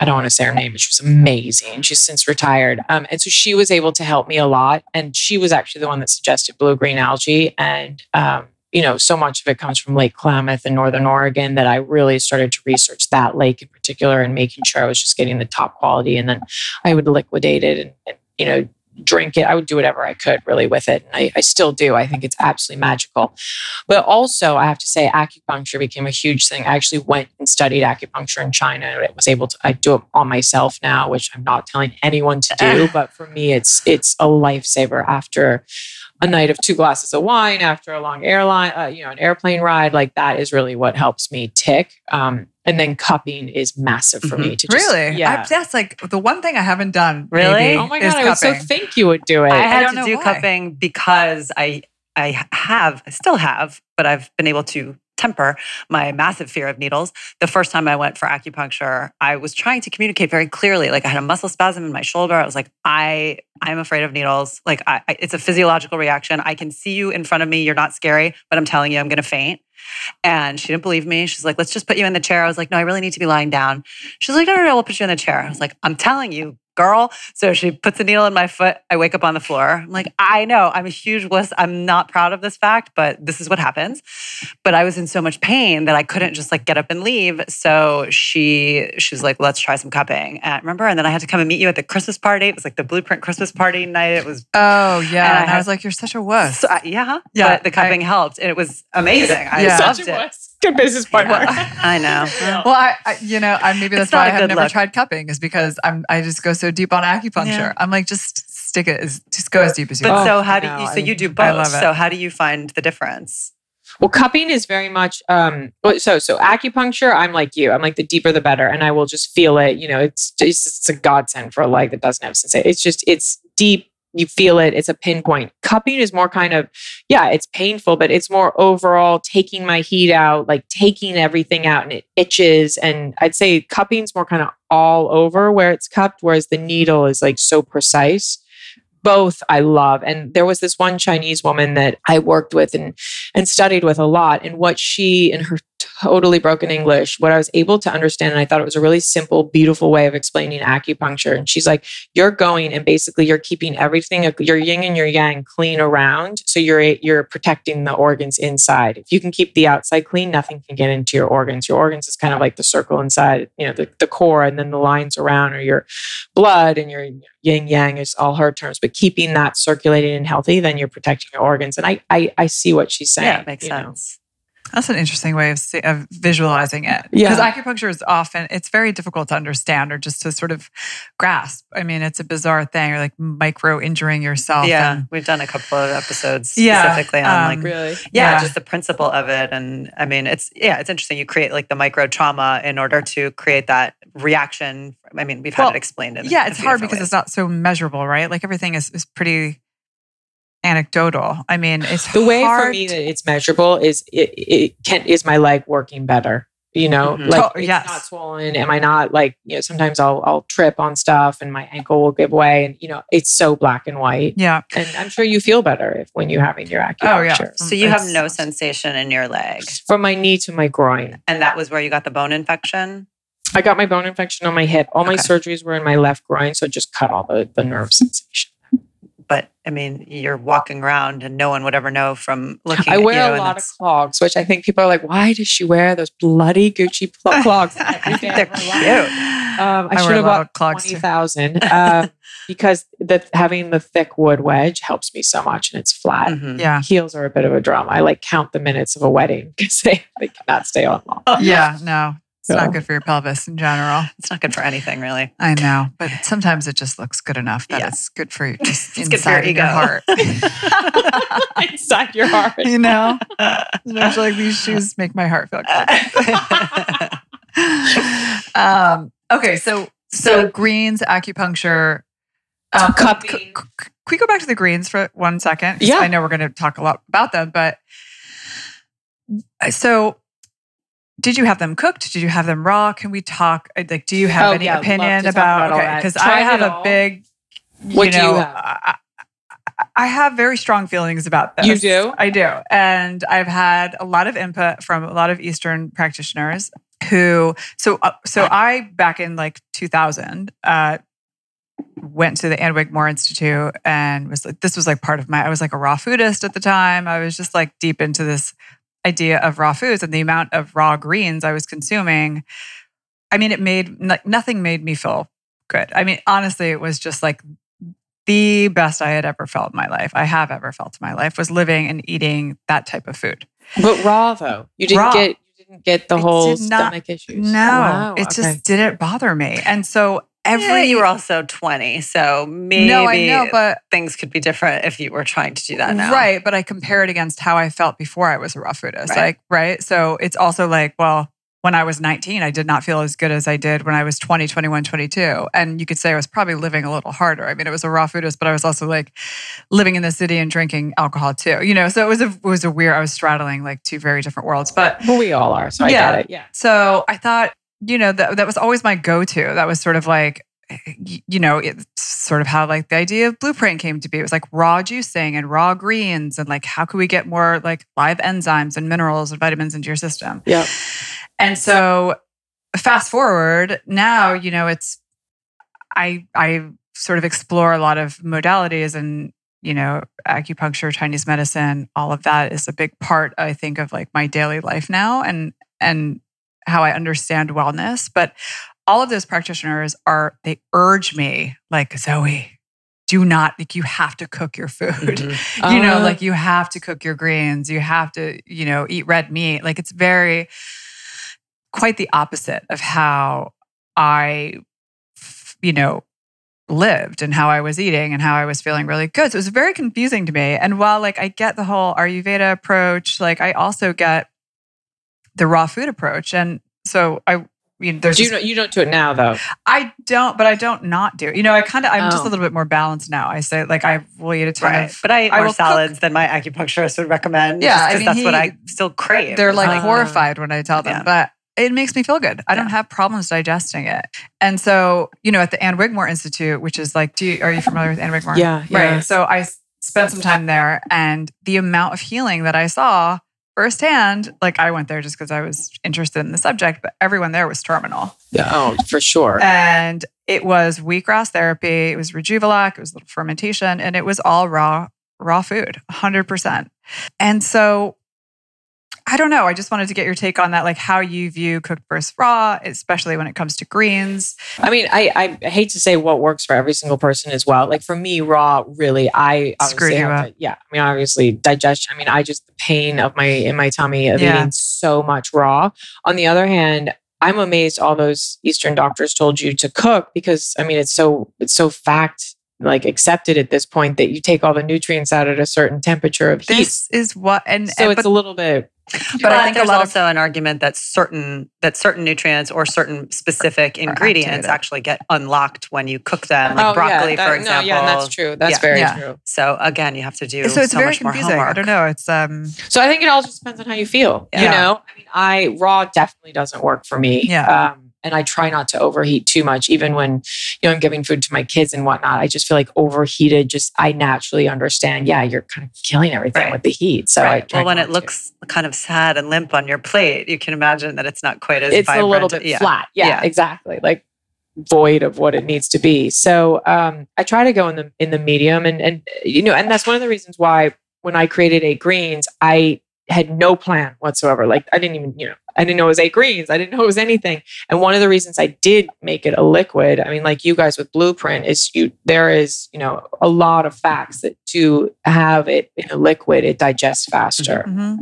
Speaker 1: I don't want to say her name, but she was amazing. She's since retired. Um, and so she was able to help me a lot. And she was actually the one that suggested blue green algae. And, um, you know, so much of it comes from Lake Klamath in Northern Oregon that I really started to research that lake in particular and making sure I was just getting the top quality. And then I would liquidate it and, and you know, drink it. I would do whatever I could really with it. And I, I, still do. I think it's absolutely magical. But also, I have to say, acupuncture became a huge thing. I actually went and studied acupuncture in China. And I was able to, I do it on myself now, which I'm not telling anyone to do. but for me, it's, it's a lifesaver after a night of two glasses of wine after a long airline, uh, you know, an airplane ride. Like that is really what helps me tick. Um, and then cupping is massive for me
Speaker 2: Mm-hmm.
Speaker 1: to just,
Speaker 2: really?
Speaker 1: yeah.
Speaker 2: I, that's like the one thing I haven't done.
Speaker 3: Really?
Speaker 2: maybe,
Speaker 1: oh my
Speaker 2: is
Speaker 1: god, I would so think you would do it.
Speaker 3: I had
Speaker 2: don't
Speaker 3: to
Speaker 2: know
Speaker 3: do
Speaker 2: why.
Speaker 3: cupping because I I have, I still have, but I've been able to temper my massive fear of needles. The first time I went for acupuncture, I was trying to communicate very clearly. Like I had a muscle spasm in my shoulder. I was like, I I'm afraid of needles. Like I, it's a physiological reaction. I can see you in front of me. You're not scary, but I'm telling you, I'm going to faint. And she didn't believe me. She's like, let's just put you in the chair. I was like, no, I really need to be lying down. She's like, no, no, no, we'll put you in the chair. I was like, I'm telling you, girl. So she puts a needle in my foot. I wake up on the floor. I'm like, I know, I'm a huge wuss. I'm not proud of this fact, but this is what happens. But I was in so much pain that I couldn't just like get up and leave. So she she's like, let's try some cupping. And remember, and then I had to come and meet you at the Christmas party. It was like the blueprint Christmas party night. It was
Speaker 2: Oh yeah,
Speaker 3: And I
Speaker 2: and I, was like, "You're such a wuss."
Speaker 3: so, uh, yeah,
Speaker 2: Yeah,
Speaker 3: But the cupping helped, and it was amazing. I
Speaker 2: Yeah.
Speaker 1: Such a
Speaker 3: it.
Speaker 1: wuss. Good business partner.
Speaker 3: I know.
Speaker 2: Well, I, I you know, I maybe that's why I have never
Speaker 3: look.
Speaker 2: tried cupping is because I'm I just go so deep on acupuncture.
Speaker 3: Yeah.
Speaker 2: I'm like, just stick it as just go as deep as you
Speaker 3: But
Speaker 2: want.
Speaker 3: so how do you? So you
Speaker 1: mean,
Speaker 3: do
Speaker 2: I
Speaker 3: both.
Speaker 2: love it.
Speaker 3: So how do you find the difference?
Speaker 1: Well, cupping is very much um so so acupuncture, I'm like you. I'm like the deeper the better. And I will just feel it. You know, it's just it's a godsend for a leg that doesn't have sensation. It's just it's deep. You feel it, it's a pinpoint. Cupping is more kind of, yeah, it's painful, but it's more overall taking my heat out, like taking everything out and it itches. And I'd say cupping's more kind of all over where it's cupped, whereas the needle is like so precise both I love. And there was this one Chinese woman that I worked with and and studied with a lot. And what she, and her totally broken English, what I was able to understand, and I thought it was a really simple, beautiful way of explaining acupuncture. And she's like, you're going and basically you're keeping everything, your yin and your yang clean around. So you're you're protecting the organs inside. If you can keep the outside clean, nothing can get into your organs. Your organs is kind of like the circle inside, you know, the, the core, and then the lines around are your blood and your yin yang is all her terms. But keeping that circulating and healthy, then you're protecting your organs. And I I, I see what she's saying.
Speaker 3: Yeah, makes
Speaker 1: sense. know.
Speaker 3: Sense.
Speaker 2: That's an interesting way of, see, of visualizing it.
Speaker 1: Yeah.
Speaker 2: Because acupuncture is often, it's very difficult to understand or just to sort of grasp. I mean, it's a bizarre thing. You're like micro injuring yourself.
Speaker 3: Yeah,
Speaker 2: and-
Speaker 3: we've done a couple of episodes
Speaker 2: Yeah,
Speaker 3: specifically on like
Speaker 2: um,
Speaker 1: Really?
Speaker 3: yeah,
Speaker 2: Yeah.
Speaker 3: just the principle of it and i mean it's yeah it's interesting you create like the micro trauma in order to create that reaction i mean we've had it explained in
Speaker 2: yeah, it's hard because
Speaker 3: ways.
Speaker 2: it's not so measurable, right? Like everything is, is pretty anecdotal. I mean, it's
Speaker 1: the way for me that it's measurable is it, it can is my leg working better you know?
Speaker 3: Mhm.
Speaker 1: like
Speaker 2: To-
Speaker 1: it's
Speaker 2: yes.
Speaker 1: not swollen. Am i not like you know sometimes i'll i'll trip on stuff and my ankle will give way and you know it's so black and white.
Speaker 2: Yeah.
Speaker 1: and i'm sure you feel better if when you're having your
Speaker 2: Oh, yeah.
Speaker 3: so you have no sensation in your leg?
Speaker 1: From my knee to my groin.
Speaker 3: And that was where you got the bone infection?
Speaker 1: I got my bone infection on my hip. All my surgeries were in my left groin so it just cut all the, the nerve sensation
Speaker 3: but i mean you're walking around and no one would ever know from looking
Speaker 1: I
Speaker 3: at
Speaker 1: wear
Speaker 3: you
Speaker 1: a lot of clogs, which I think people are like, why does she wear those bloody Gucci pl- clogs?
Speaker 3: They're cute.
Speaker 1: Um, I,
Speaker 2: I
Speaker 1: should have bought
Speaker 2: clogs,
Speaker 1: twenty thousand uh, because the having the thick wood wedge helps me so much, and it's flat.
Speaker 3: Mhm.
Speaker 2: Yeah.
Speaker 1: Heels are a bit of a drama. I like count the minutes of a wedding because they, they cannot stay on long.
Speaker 2: Yeah. No, it's
Speaker 1: Yeah.
Speaker 2: not good for your pelvis in general.
Speaker 3: it's not good for anything really
Speaker 2: I know, but sometimes it just looks good enough that
Speaker 3: Yeah.
Speaker 2: it's good for you, just
Speaker 3: It's good for your
Speaker 2: inside of
Speaker 3: ego.
Speaker 2: your heart.
Speaker 1: Inside your heart.
Speaker 2: you know, Sometimes you're like these shoes make my heart feel good. um, okay, so so greens, acupuncture, um,
Speaker 1: Cupping.
Speaker 2: c- c- Can we go back to the greens for one second? 'Cause
Speaker 1: Yeah.
Speaker 2: I know we're going to talk a lot about them, but uh, so did you have them cooked? Did you have them raw? Can we talk? uh, Like, do you have
Speaker 1: Oh,
Speaker 2: any
Speaker 1: yeah,
Speaker 2: opinion about?
Speaker 1: about
Speaker 2: okay, because I have a big.
Speaker 1: What do you have?
Speaker 2: I, I- have very strong feelings about this.
Speaker 1: You do?
Speaker 2: I do, and I've had a lot of input from a lot of Eastern practitioners. who so uh, so I back in like 2000 uh went to the Ann Wigmore Institute and was like this was like part of my I was like a raw foodist at the time. I was just like deep into this idea of raw foods and the amount of raw greens I was consuming. I mean it made like nothing made me feel good. I mean honestly it was just like the best I had ever felt in my life. I have ever felt in my life was living and eating that type of food.
Speaker 1: But raw though, you didn't
Speaker 2: Raw.
Speaker 1: get you didn't get the whole
Speaker 2: not-
Speaker 1: stomach issues.
Speaker 2: No,
Speaker 1: Wow,
Speaker 2: it
Speaker 1: okay.
Speaker 2: just didn't bother me. And so every
Speaker 3: Every you were also 20, so maybe
Speaker 2: no, I know, but
Speaker 3: things could be different if you were trying to do that now.
Speaker 2: right. But I compare it against how I felt before I was a raw foodist.
Speaker 3: Right.
Speaker 2: Like right, so it's also like well. When I was 19, I did not feel as good as I did when I was 20, 21, 22. And you could say I was probably living a little harder. I mean, it was a raw foodist, but I was also like living in the city and drinking alcohol too, you know? So it was a, it was a weird, I was straddling like two very different worlds. But
Speaker 1: Well, we all are, so I
Speaker 2: Yeah.
Speaker 1: get it. Yeah.
Speaker 2: So I thought, you know, that that was always my go-to. That was sort of like, you know, it's sort of how like the idea of blueprint came to be. It was like raw juicing and raw greens and like how could we get more like live enzymes and minerals and vitamins into your system.
Speaker 1: Yeah.
Speaker 2: And so fast forward, now, you know, it's I I sort of explore a lot of modalities and you know, acupuncture, Chinese medicine, all of that is a big part, I think, of like my daily life now and and how I understand wellness. But all of those practitioners are they urge me, like, Zoe, do not like you have to cook your food.
Speaker 3: Mhm.
Speaker 2: you know,
Speaker 1: Uh,
Speaker 2: like you have to cook your greens, you have to, you know, eat red meat. Like it's very quite the opposite of how I you know, lived and how I was eating and how I was feeling really good. So it was very confusing to me. And while like I get the whole Ayurveda approach, like I also get the raw food approach. And so I, you know, there's
Speaker 1: do you
Speaker 2: this-
Speaker 1: know you don't do it now though?
Speaker 2: I don't, but I don't not do. it. You know, I kind of I'm just
Speaker 1: Oh.
Speaker 2: a little bit more balanced now. I say like I will eat a ton
Speaker 3: Right.
Speaker 2: of
Speaker 3: But I eat
Speaker 2: I
Speaker 3: more
Speaker 2: will cook-
Speaker 3: salads than my acupuncturist would recommend.
Speaker 2: Yeah,
Speaker 3: just
Speaker 2: I
Speaker 3: 'cause
Speaker 2: mean,
Speaker 3: that's what I still crave.
Speaker 2: They're like
Speaker 1: Ah.
Speaker 2: horrified when I tell them,
Speaker 3: Yeah.
Speaker 2: but it makes me feel good. I don't
Speaker 3: Yeah.
Speaker 2: have problems digesting it. And so, you know, at the Ann Wigmore Institute, which is like, do you, are you familiar with Ann Wigmore?
Speaker 1: Yeah, yeah.
Speaker 2: Right. So I spent some time there and the amount of healing that I saw firsthand, like I went there just because I was interested in the subject, but everyone there was terminal.
Speaker 1: Yeah. Oh, for sure.
Speaker 2: And it was wheatgrass therapy, it was Rejuvelac, it was a little fermentation, and it was all raw, raw food, 100%. And so I don't know. I just wanted to get your take on that, like how you view cooked versus raw, especially when it comes to greens.
Speaker 1: I mean, I, I hate to say what works for every single person as well. Like for me, raw really, I
Speaker 2: Screwed you up.
Speaker 1: to- yeah, I mean, obviously digestion. I mean, I just the pain of my in my tummy of
Speaker 2: Yeah.
Speaker 1: eating so much raw. On the other hand, I'm amazed all those Eastern doctors told you to cook because I mean, it's so it's so fact like accepted at this point that you take all the nutrients out at a certain temperature of heat.
Speaker 2: This is what, and,
Speaker 1: so
Speaker 2: and-
Speaker 1: it's a little bit
Speaker 2: but I think a
Speaker 3: there's
Speaker 2: lot of
Speaker 3: also an argument that certain that certain nutrients or certain specific ingredients
Speaker 2: activated.
Speaker 3: actually get unlocked when you cook them, like broccoli,
Speaker 1: Oh, that-
Speaker 3: for
Speaker 1: no,
Speaker 3: example.
Speaker 1: yeah, that's true. That's
Speaker 3: Yeah.
Speaker 1: very
Speaker 2: Yeah.
Speaker 1: true.
Speaker 3: So again, you have to do
Speaker 2: so it's very
Speaker 3: much more
Speaker 2: confusing. I don't know. It's um
Speaker 1: So I think it all just depends on how you feel. You know, I mean, I raw definitely doesn't work for me.
Speaker 2: Yeah.
Speaker 1: Um, and I try not to overheat too much, even when you know I'm giving food to my kids and whatnot. I just feel like overheated. Just I naturally understand. Yeah, you're kind of killing everything
Speaker 3: Right.
Speaker 1: with the heat. So
Speaker 3: Right. Well, when it
Speaker 1: to.
Speaker 3: looks kind of sad and limp on your plate, you can imagine that it's not quite as
Speaker 1: it's a little bit
Speaker 3: Yeah.
Speaker 1: flat. Yeah,
Speaker 3: Yeah.
Speaker 1: exactly. Like void of what it needs to be. So um, I try to go in the in the medium, and and you know, and that's one of the reasons why when I created Eight Greens, I had no plan whatsoever. Like I didn't even, you know, I didn't know it was Eight Greens. I didn't know it was anything. And one of the reasons I did make it a liquid, I mean, like you guys with Blueprint, is you there is you know a lot of facts that to have it in a liquid, it digests faster.
Speaker 2: mhm.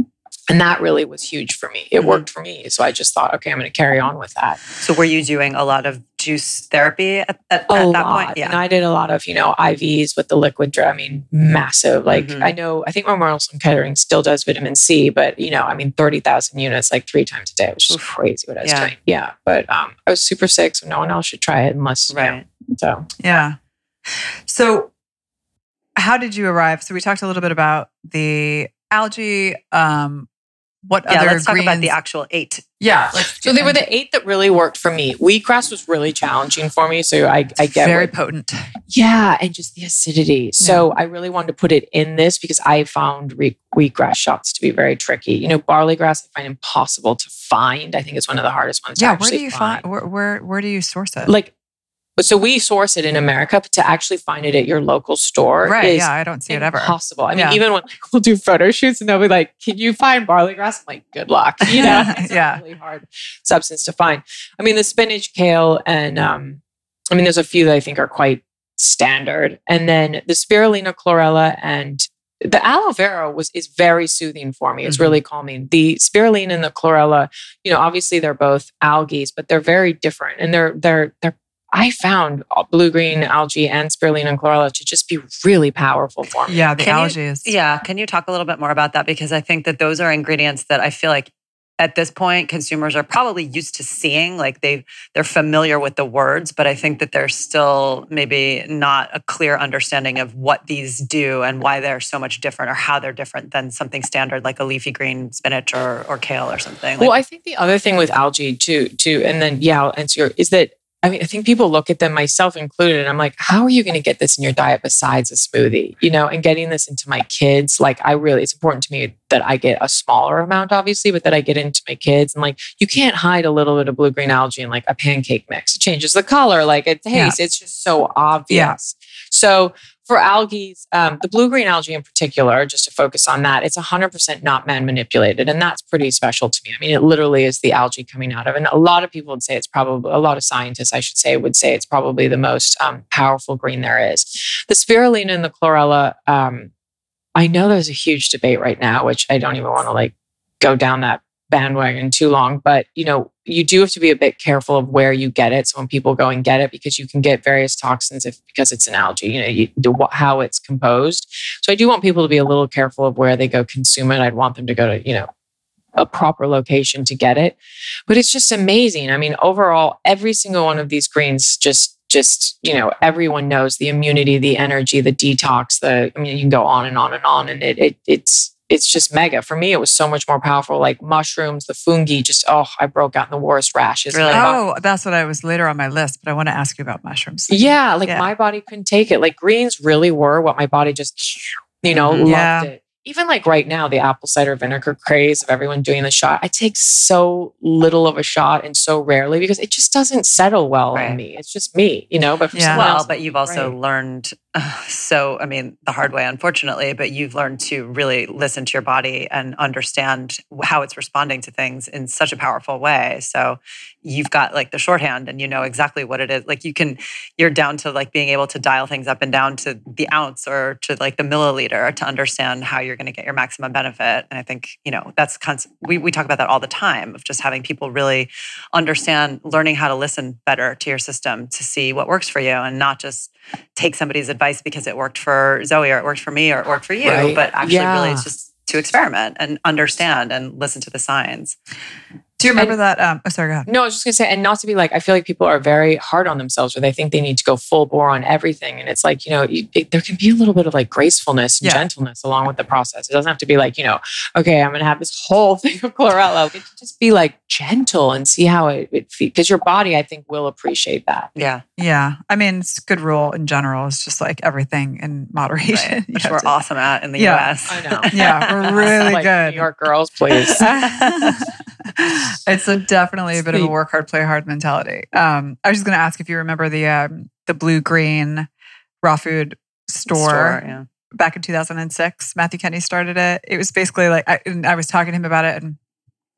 Speaker 1: And that really was huge for me. It
Speaker 3: Mhm.
Speaker 1: worked for me. So I just thought, okay, I'm going to carry on with that.
Speaker 3: So were you doing a lot of juice therapy at, at, at that point?
Speaker 1: And I did a lot of, you know, IVs with the liquid drug. I mean, massive. Like
Speaker 3: Mhm.
Speaker 1: I know, I think Memorial Sloan Kettering still does vitamin C, but you know, I mean, 30,000 units like three times a day, which is
Speaker 3: Oof.
Speaker 1: crazy what I was
Speaker 3: Yeah.
Speaker 1: doing. Yeah. But um, I was super sick. So no one else should try it unless, you know,
Speaker 3: Right.
Speaker 1: so
Speaker 2: Yeah. So, how did you arrive? So, we talked a little bit about the algae. Um, what
Speaker 3: Yeah,
Speaker 2: other
Speaker 3: let's talk about the actual eight.
Speaker 2: Yeah.
Speaker 1: So they were the eight that really worked for me. Wheatgrass was really challenging for me. So I, I get
Speaker 2: very
Speaker 1: what-
Speaker 2: potent.
Speaker 1: Yeah, and just the acidity. So I really wanted to put it in this because I found re- wheatgrass shots to be very tricky. You know, barley grass I find impossible to find. I think it's one of the hardest ones. to
Speaker 2: Yeah. Where do you find, where, where where do you source it?
Speaker 1: Like, so we source it in America, but to actually find it at your local store
Speaker 2: right. Yeah. I don't see it ever.
Speaker 1: Possible. I mean,
Speaker 2: Yeah.
Speaker 1: even when like, we'll do photo shoots and they'll be like, "Can you find barley grass?" I'm like, "Good luck." You know, it's
Speaker 2: Yeah.
Speaker 1: a really hard substance to find. I mean, the spinach, kale, and um, I mean, there's a few that I think are quite standard, and then the spirulina, chlorella, and the aloe vera was is very soothing for me. It's
Speaker 3: Mhm.
Speaker 1: really calming. The spirulina and the chlorella, you know, obviously they're both algae, but they're very different, and they're they're they're. I found blue green algae and spirulina and chlorella to just be really powerful for me.
Speaker 2: Yeah. The
Speaker 3: Can you-
Speaker 2: algae is.
Speaker 3: Yeah. Can you talk a little bit more about that? Because I think that those are ingredients that I feel like at this point consumers are probably used to seeing. Like they they're familiar with the words, but I think that there's still maybe not a clear understanding of what these do and why they're so much different or how they're different than something standard like a leafy green spinach or or kale or something.
Speaker 1: Well, I think the other thing with algae too, too, and then yeah, I'll answer your is that I mean, I think people look at them, myself included, and I'm like, how are you going to get this in your diet besides a smoothie? You know, and getting this into my kids, like I really, it's important to me that I get a smaller amount, obviously, but that I get into my kids. And like, you can't hide a little bit of blue green algae in like a pancake mix. It changes the color, like it
Speaker 2: Yeah.
Speaker 1: tastes. It's just so obvious. So for algae, um, the blue green algae in particular, just to focus on that, it's 100% not man manipulated. And that's pretty special to me. I mean, it literally is the algae coming out of. And a lot of people would say it's probably, a lot of scientists, I should say, would say it's probably the most um, powerful green there is. The spirulina and the chlorella, um, I know there's a huge debate right now, which I don't even want to like go down that bandwagon too long, but you know, you do have to be a bit careful of where you get it. So when people go and get it, because you can get various toxins if because it's an algae, you know, you, how it's composed. So I do want people to be a little careful of where they go consume it. I'd want them to go to, you know, a proper location to get it. But it's just amazing. I mean, overall, every single one of these greens just just you know everyone knows the immunity the energy the detox the i mean you can go on and on and on and it, it it's it's just mega for me it was so much more powerful like mushrooms the fungi just oh i broke out in the worst rashes
Speaker 3: Really?
Speaker 1: My body-
Speaker 2: Oh, that's what I was later on my list, but I want to ask you about mushrooms.
Speaker 1: yeah like
Speaker 2: Yeah.
Speaker 1: my body couldn't take it like greens really were what my body just you know
Speaker 3: Mhm.
Speaker 1: loved
Speaker 2: Yeah.
Speaker 1: it even like right now the apple cider vinegar craze of everyone doing the shot i take so little of a shot and so rarely because it just doesn't settle well
Speaker 3: Right.
Speaker 1: in me it's just me you know but for
Speaker 2: Yeah.
Speaker 1: someone
Speaker 3: well,
Speaker 1: else,
Speaker 3: but you've also
Speaker 1: great.
Speaker 3: learned so, I mean, the hard way, unfortunately, but you've learned to really listen to your body and understand how it's responding to things in such a powerful way. So you've got like the shorthand and you know exactly what it is. Like you can, you're down to like being able to dial things up and down to the ounce or to like the milliliter to understand how you're going to get your maximum benefit. And I think, you know, that's, we, we talk about that all the time of just having people really understand learning how to listen better to your system to see what works for you and not just take somebody's advice because it worked for Zoe or it worked for me or it worked for you,
Speaker 1: Right.
Speaker 3: but actually really it's just to experiment and understand and listen to the signs.
Speaker 2: Do you remember that? Um, oh, sorry, go ahead.
Speaker 1: No, I was just gonna say, and not to be like, I feel like people are very hard on themselves, or they think they need to go full bore on everything. And it's like, you know, you, it, there can be a little bit of like gracefulness and
Speaker 2: Yeah.
Speaker 1: gentleness along with the process. It doesn't have to be like, you know, okay, I'm gonna have this whole thing of chlorella. It can just be like gentle and see how it, it feels. Because your body, I think, will appreciate that.
Speaker 3: Yeah.
Speaker 2: Yeah. I mean, it's a good rule in general. It's just like everything in moderation.
Speaker 3: Right.
Speaker 2: You
Speaker 3: Which
Speaker 2: have
Speaker 3: we're awesome at in the
Speaker 2: Yeah,
Speaker 3: US.
Speaker 1: I know.
Speaker 2: Yeah, we're really
Speaker 1: Like
Speaker 2: good.
Speaker 1: New York girls, please.
Speaker 2: it's a, definitely a bit of a work hard, play hard mentality. Um, I was just going to ask if you remember the um, the blue green raw food store,
Speaker 3: yeah.
Speaker 2: back in 2006. Matthew Kenney started it. It was basically like I, and I was talking to him about it, and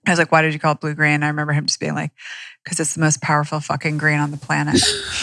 Speaker 2: I was like, "Why did you call it blue green?" I remember him just being like, "Because it's the most powerful fucking green on the planet."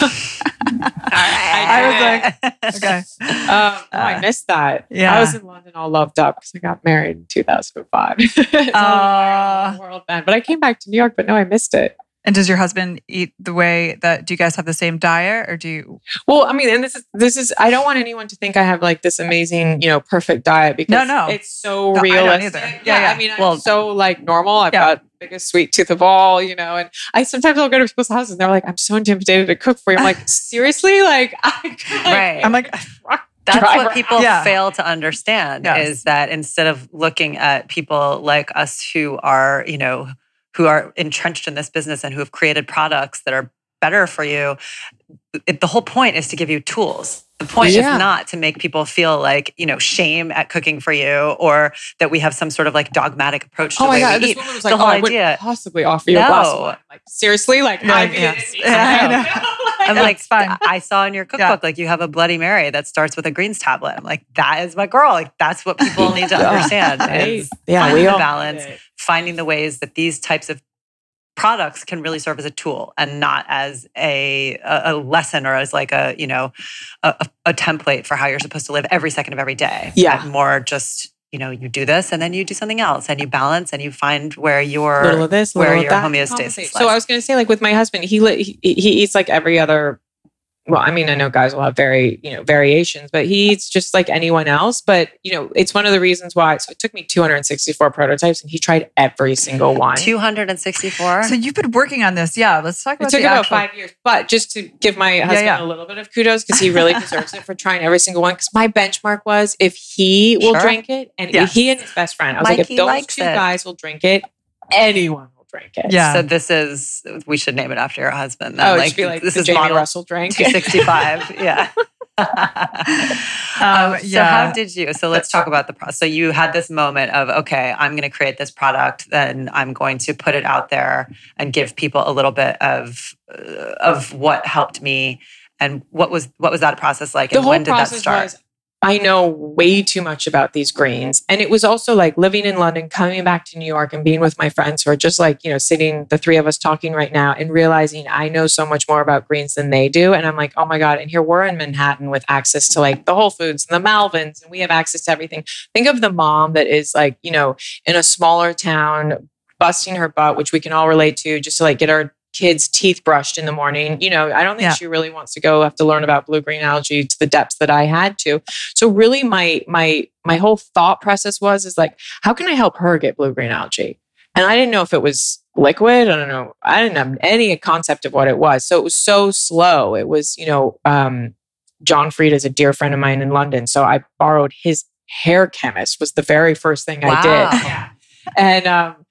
Speaker 2: I was like, okay.
Speaker 1: Um, oh, I
Speaker 2: Uh,
Speaker 1: missed that.
Speaker 2: yeah.
Speaker 1: I was in London all loved up because I got married in 2005. So I was
Speaker 2: Aw.
Speaker 1: world then. But I came back to New York, but no, I missed it.
Speaker 2: And does your husband eat the way that? Do you guys have the same diet, or do you?
Speaker 1: Well, I mean, and this is this is I don't want anyone to think I have like this amazing, you know, perfect diet because
Speaker 2: No, no.
Speaker 1: it's so
Speaker 2: No, I
Speaker 1: realistic.
Speaker 2: either.
Speaker 1: Yeah,
Speaker 2: Yeah, yeah.
Speaker 1: I mean,
Speaker 3: Well-
Speaker 1: I'm so like normal. I've
Speaker 2: Yeah.
Speaker 1: got biggest sweet tooth of all, you know, and I sometimes I'll go to people's houses and they're like, I'm so intimidated to cook for you. I'm like, seriously? Like, I,
Speaker 3: Right.
Speaker 2: I'm like,
Speaker 3: That's
Speaker 1: drive
Speaker 3: what people
Speaker 2: Yeah.
Speaker 3: fail to understand
Speaker 2: Yes.
Speaker 3: is that instead of looking at people like us who are, you know, who are entrenched in this business and who have created products that are better for you, it, the whole point is to give you tools. The point
Speaker 1: Yeah.
Speaker 3: is not to make people feel like, you know, shame at cooking for you or that we have some sort of like dogmatic approach to
Speaker 1: Oh
Speaker 3: the
Speaker 1: my
Speaker 3: way
Speaker 1: god!
Speaker 3: we
Speaker 1: This
Speaker 3: eat.
Speaker 1: woman was
Speaker 3: The
Speaker 1: oh,
Speaker 3: whole
Speaker 1: "Oh, I
Speaker 3: idea-
Speaker 1: possibly offer you a glass of wine." Like seriously, like
Speaker 2: Yeah,
Speaker 1: I
Speaker 2: yes.
Speaker 1: mean,
Speaker 2: Yeah, I know.
Speaker 3: I'm like,
Speaker 2: it's fine.
Speaker 3: I saw in your cookbook, like you have a Bloody Mary that starts with a greens tablet. I'm like, that is my girl. Like that's what people need to understand.
Speaker 1: Right. Yeah,
Speaker 3: finding
Speaker 1: we
Speaker 3: the balance,
Speaker 1: get
Speaker 3: finding the ways that these types of products can really serve as a tool and not as a a, a lesson or as like a you know a, a- a template for how you're supposed to live every second of every day.
Speaker 1: Yeah.
Speaker 3: But more just you know you do this and then you do something else and you balance and you find where your
Speaker 1: little of this,
Speaker 3: where your homeostasis.
Speaker 1: So I was going to say, like with my husband, he, he he eats like every other. Well, I mean, I know guys will have very you know variations, but he's just like anyone else. But you know, it's one of the reasons why. So it took me 264 prototypes, and he tried every single one.
Speaker 3: 264.
Speaker 2: So you've been working on this. Yeah. Let's talk about
Speaker 1: It
Speaker 2: about
Speaker 1: took about
Speaker 2: actual-
Speaker 1: five years, but just to give my husband
Speaker 2: yeah.
Speaker 1: a little bit of kudos because he really deserves it for trying every single one. Because my benchmark was if he will
Speaker 3: Sure.
Speaker 1: drink it, and
Speaker 2: Yeah.
Speaker 1: he and his best friend, I was like,
Speaker 3: Mikey
Speaker 1: if those
Speaker 3: likes
Speaker 1: two
Speaker 3: it.
Speaker 1: guys will drink it, anyone will.
Speaker 2: Yeah.
Speaker 3: So this is we should name it after your husband.
Speaker 1: Oh,
Speaker 3: then.
Speaker 1: it should be like
Speaker 3: this
Speaker 1: the
Speaker 3: is
Speaker 1: Jamie
Speaker 3: model
Speaker 1: Russell drink.
Speaker 3: 265. yeah.
Speaker 2: Um,
Speaker 3: Um, so how did you? So let's talk about the process. So you had this moment of okay, I'm going to create this product, then I'm going to put it out there and give people a little bit of uh, of what helped me, and what was what was that process like,
Speaker 1: the
Speaker 3: and
Speaker 1: whole
Speaker 3: when did that start?
Speaker 1: was I know way too much about these greens. And it was also like living in London, coming back to New York and being with my friends who are just like, you know, sitting, the three of us talking right now and realizing I know so much more about greens than they do. And I'm like, oh my God. And here we're in Manhattan with access to like the Whole Foods and the Malvins, and we have access to everything. Think of the mom that is like, you know, in a smaller town, busting her butt, which we can all relate to, just to like get our kids' teeth brushed in the morning. You know, I don't think
Speaker 2: Yeah.
Speaker 1: she really wants to go have to learn about blue green algae to the depths that I had to. So really my my my whole thought process was is like, how can I help her get blue green algae? And I didn't know if it was liquid. I don't know. I didn't have any concept of what it was. So it was so slow. It was, you know, um, John Frieda is a dear friend of mine in London. So I borrowed his hair chemist was the very first thing I did. And um,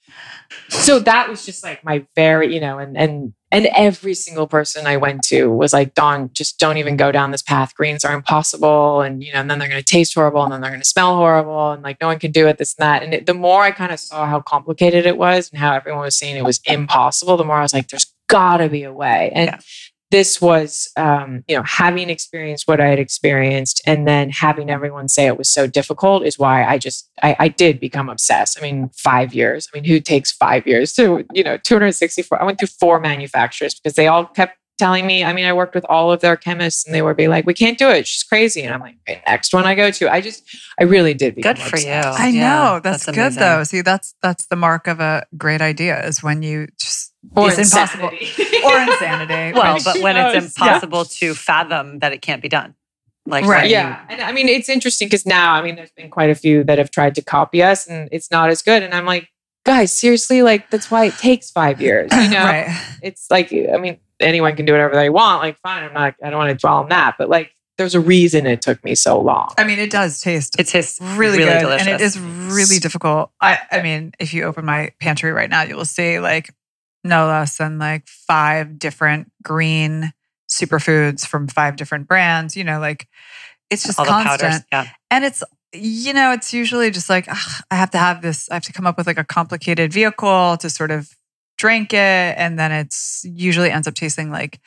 Speaker 1: so that was just like my very, you know, and and and every single person I went to was like, Dawn, just don't even go down this path. Greens are impossible. And, you know, and then they're going to taste horrible and then they're going to smell horrible. And like, no one can do it, this and that. And it, the more I kind of saw how complicated it was and how everyone was saying it was impossible, the more I was like, there's got to be a way. And
Speaker 3: Yeah.
Speaker 1: This was, um, you know, having experienced what I had experienced and then having everyone say it was so difficult is why I just, I, I did become obsessed. I mean, five years. I mean, who takes five years to, you know, 264? I went through four manufacturers because they all kept telling me, I mean, I worked with all of their chemists and they would be like, we can't do it. She's crazy. And I'm like, okay, next one I go to. I just, I really did become
Speaker 3: Good for you.
Speaker 2: I
Speaker 3: Yeah,
Speaker 2: know that's,
Speaker 3: that's
Speaker 2: good
Speaker 3: amazing.
Speaker 2: though. See, that's that's the mark of a great idea is when you just
Speaker 1: Or
Speaker 2: it's impossible
Speaker 1: insanity.
Speaker 2: or insanity.
Speaker 3: well, but when
Speaker 1: knows?
Speaker 3: it's impossible to fathom that it can't be done, like
Speaker 2: Right.
Speaker 3: when
Speaker 1: yeah and i mean it's interesting because now i mean there's been quite a few that have tried to copy us and it's not as good and i'm like guys seriously like that's why it takes five years you know
Speaker 2: right.
Speaker 1: it's like i mean anyone can do whatever they want like fine i'm not i don't want to dwell on that but like there's a reason it took me so long
Speaker 2: I mean, it does taste
Speaker 3: It tastes
Speaker 2: really,
Speaker 3: really
Speaker 2: good,
Speaker 3: delicious.
Speaker 2: and it is really difficult. I, I mean, if you open my pantry right now, you will see like no less than like five different green superfoods from five different brands. You know, like it's just
Speaker 3: all the
Speaker 2: constant,
Speaker 3: powders. Yeah.
Speaker 2: and it's you know, it's usually just like "Ugh, I have to have this. I have to come up with like a complicated vehicle to sort of drink it, and then it's usually ends up tasting like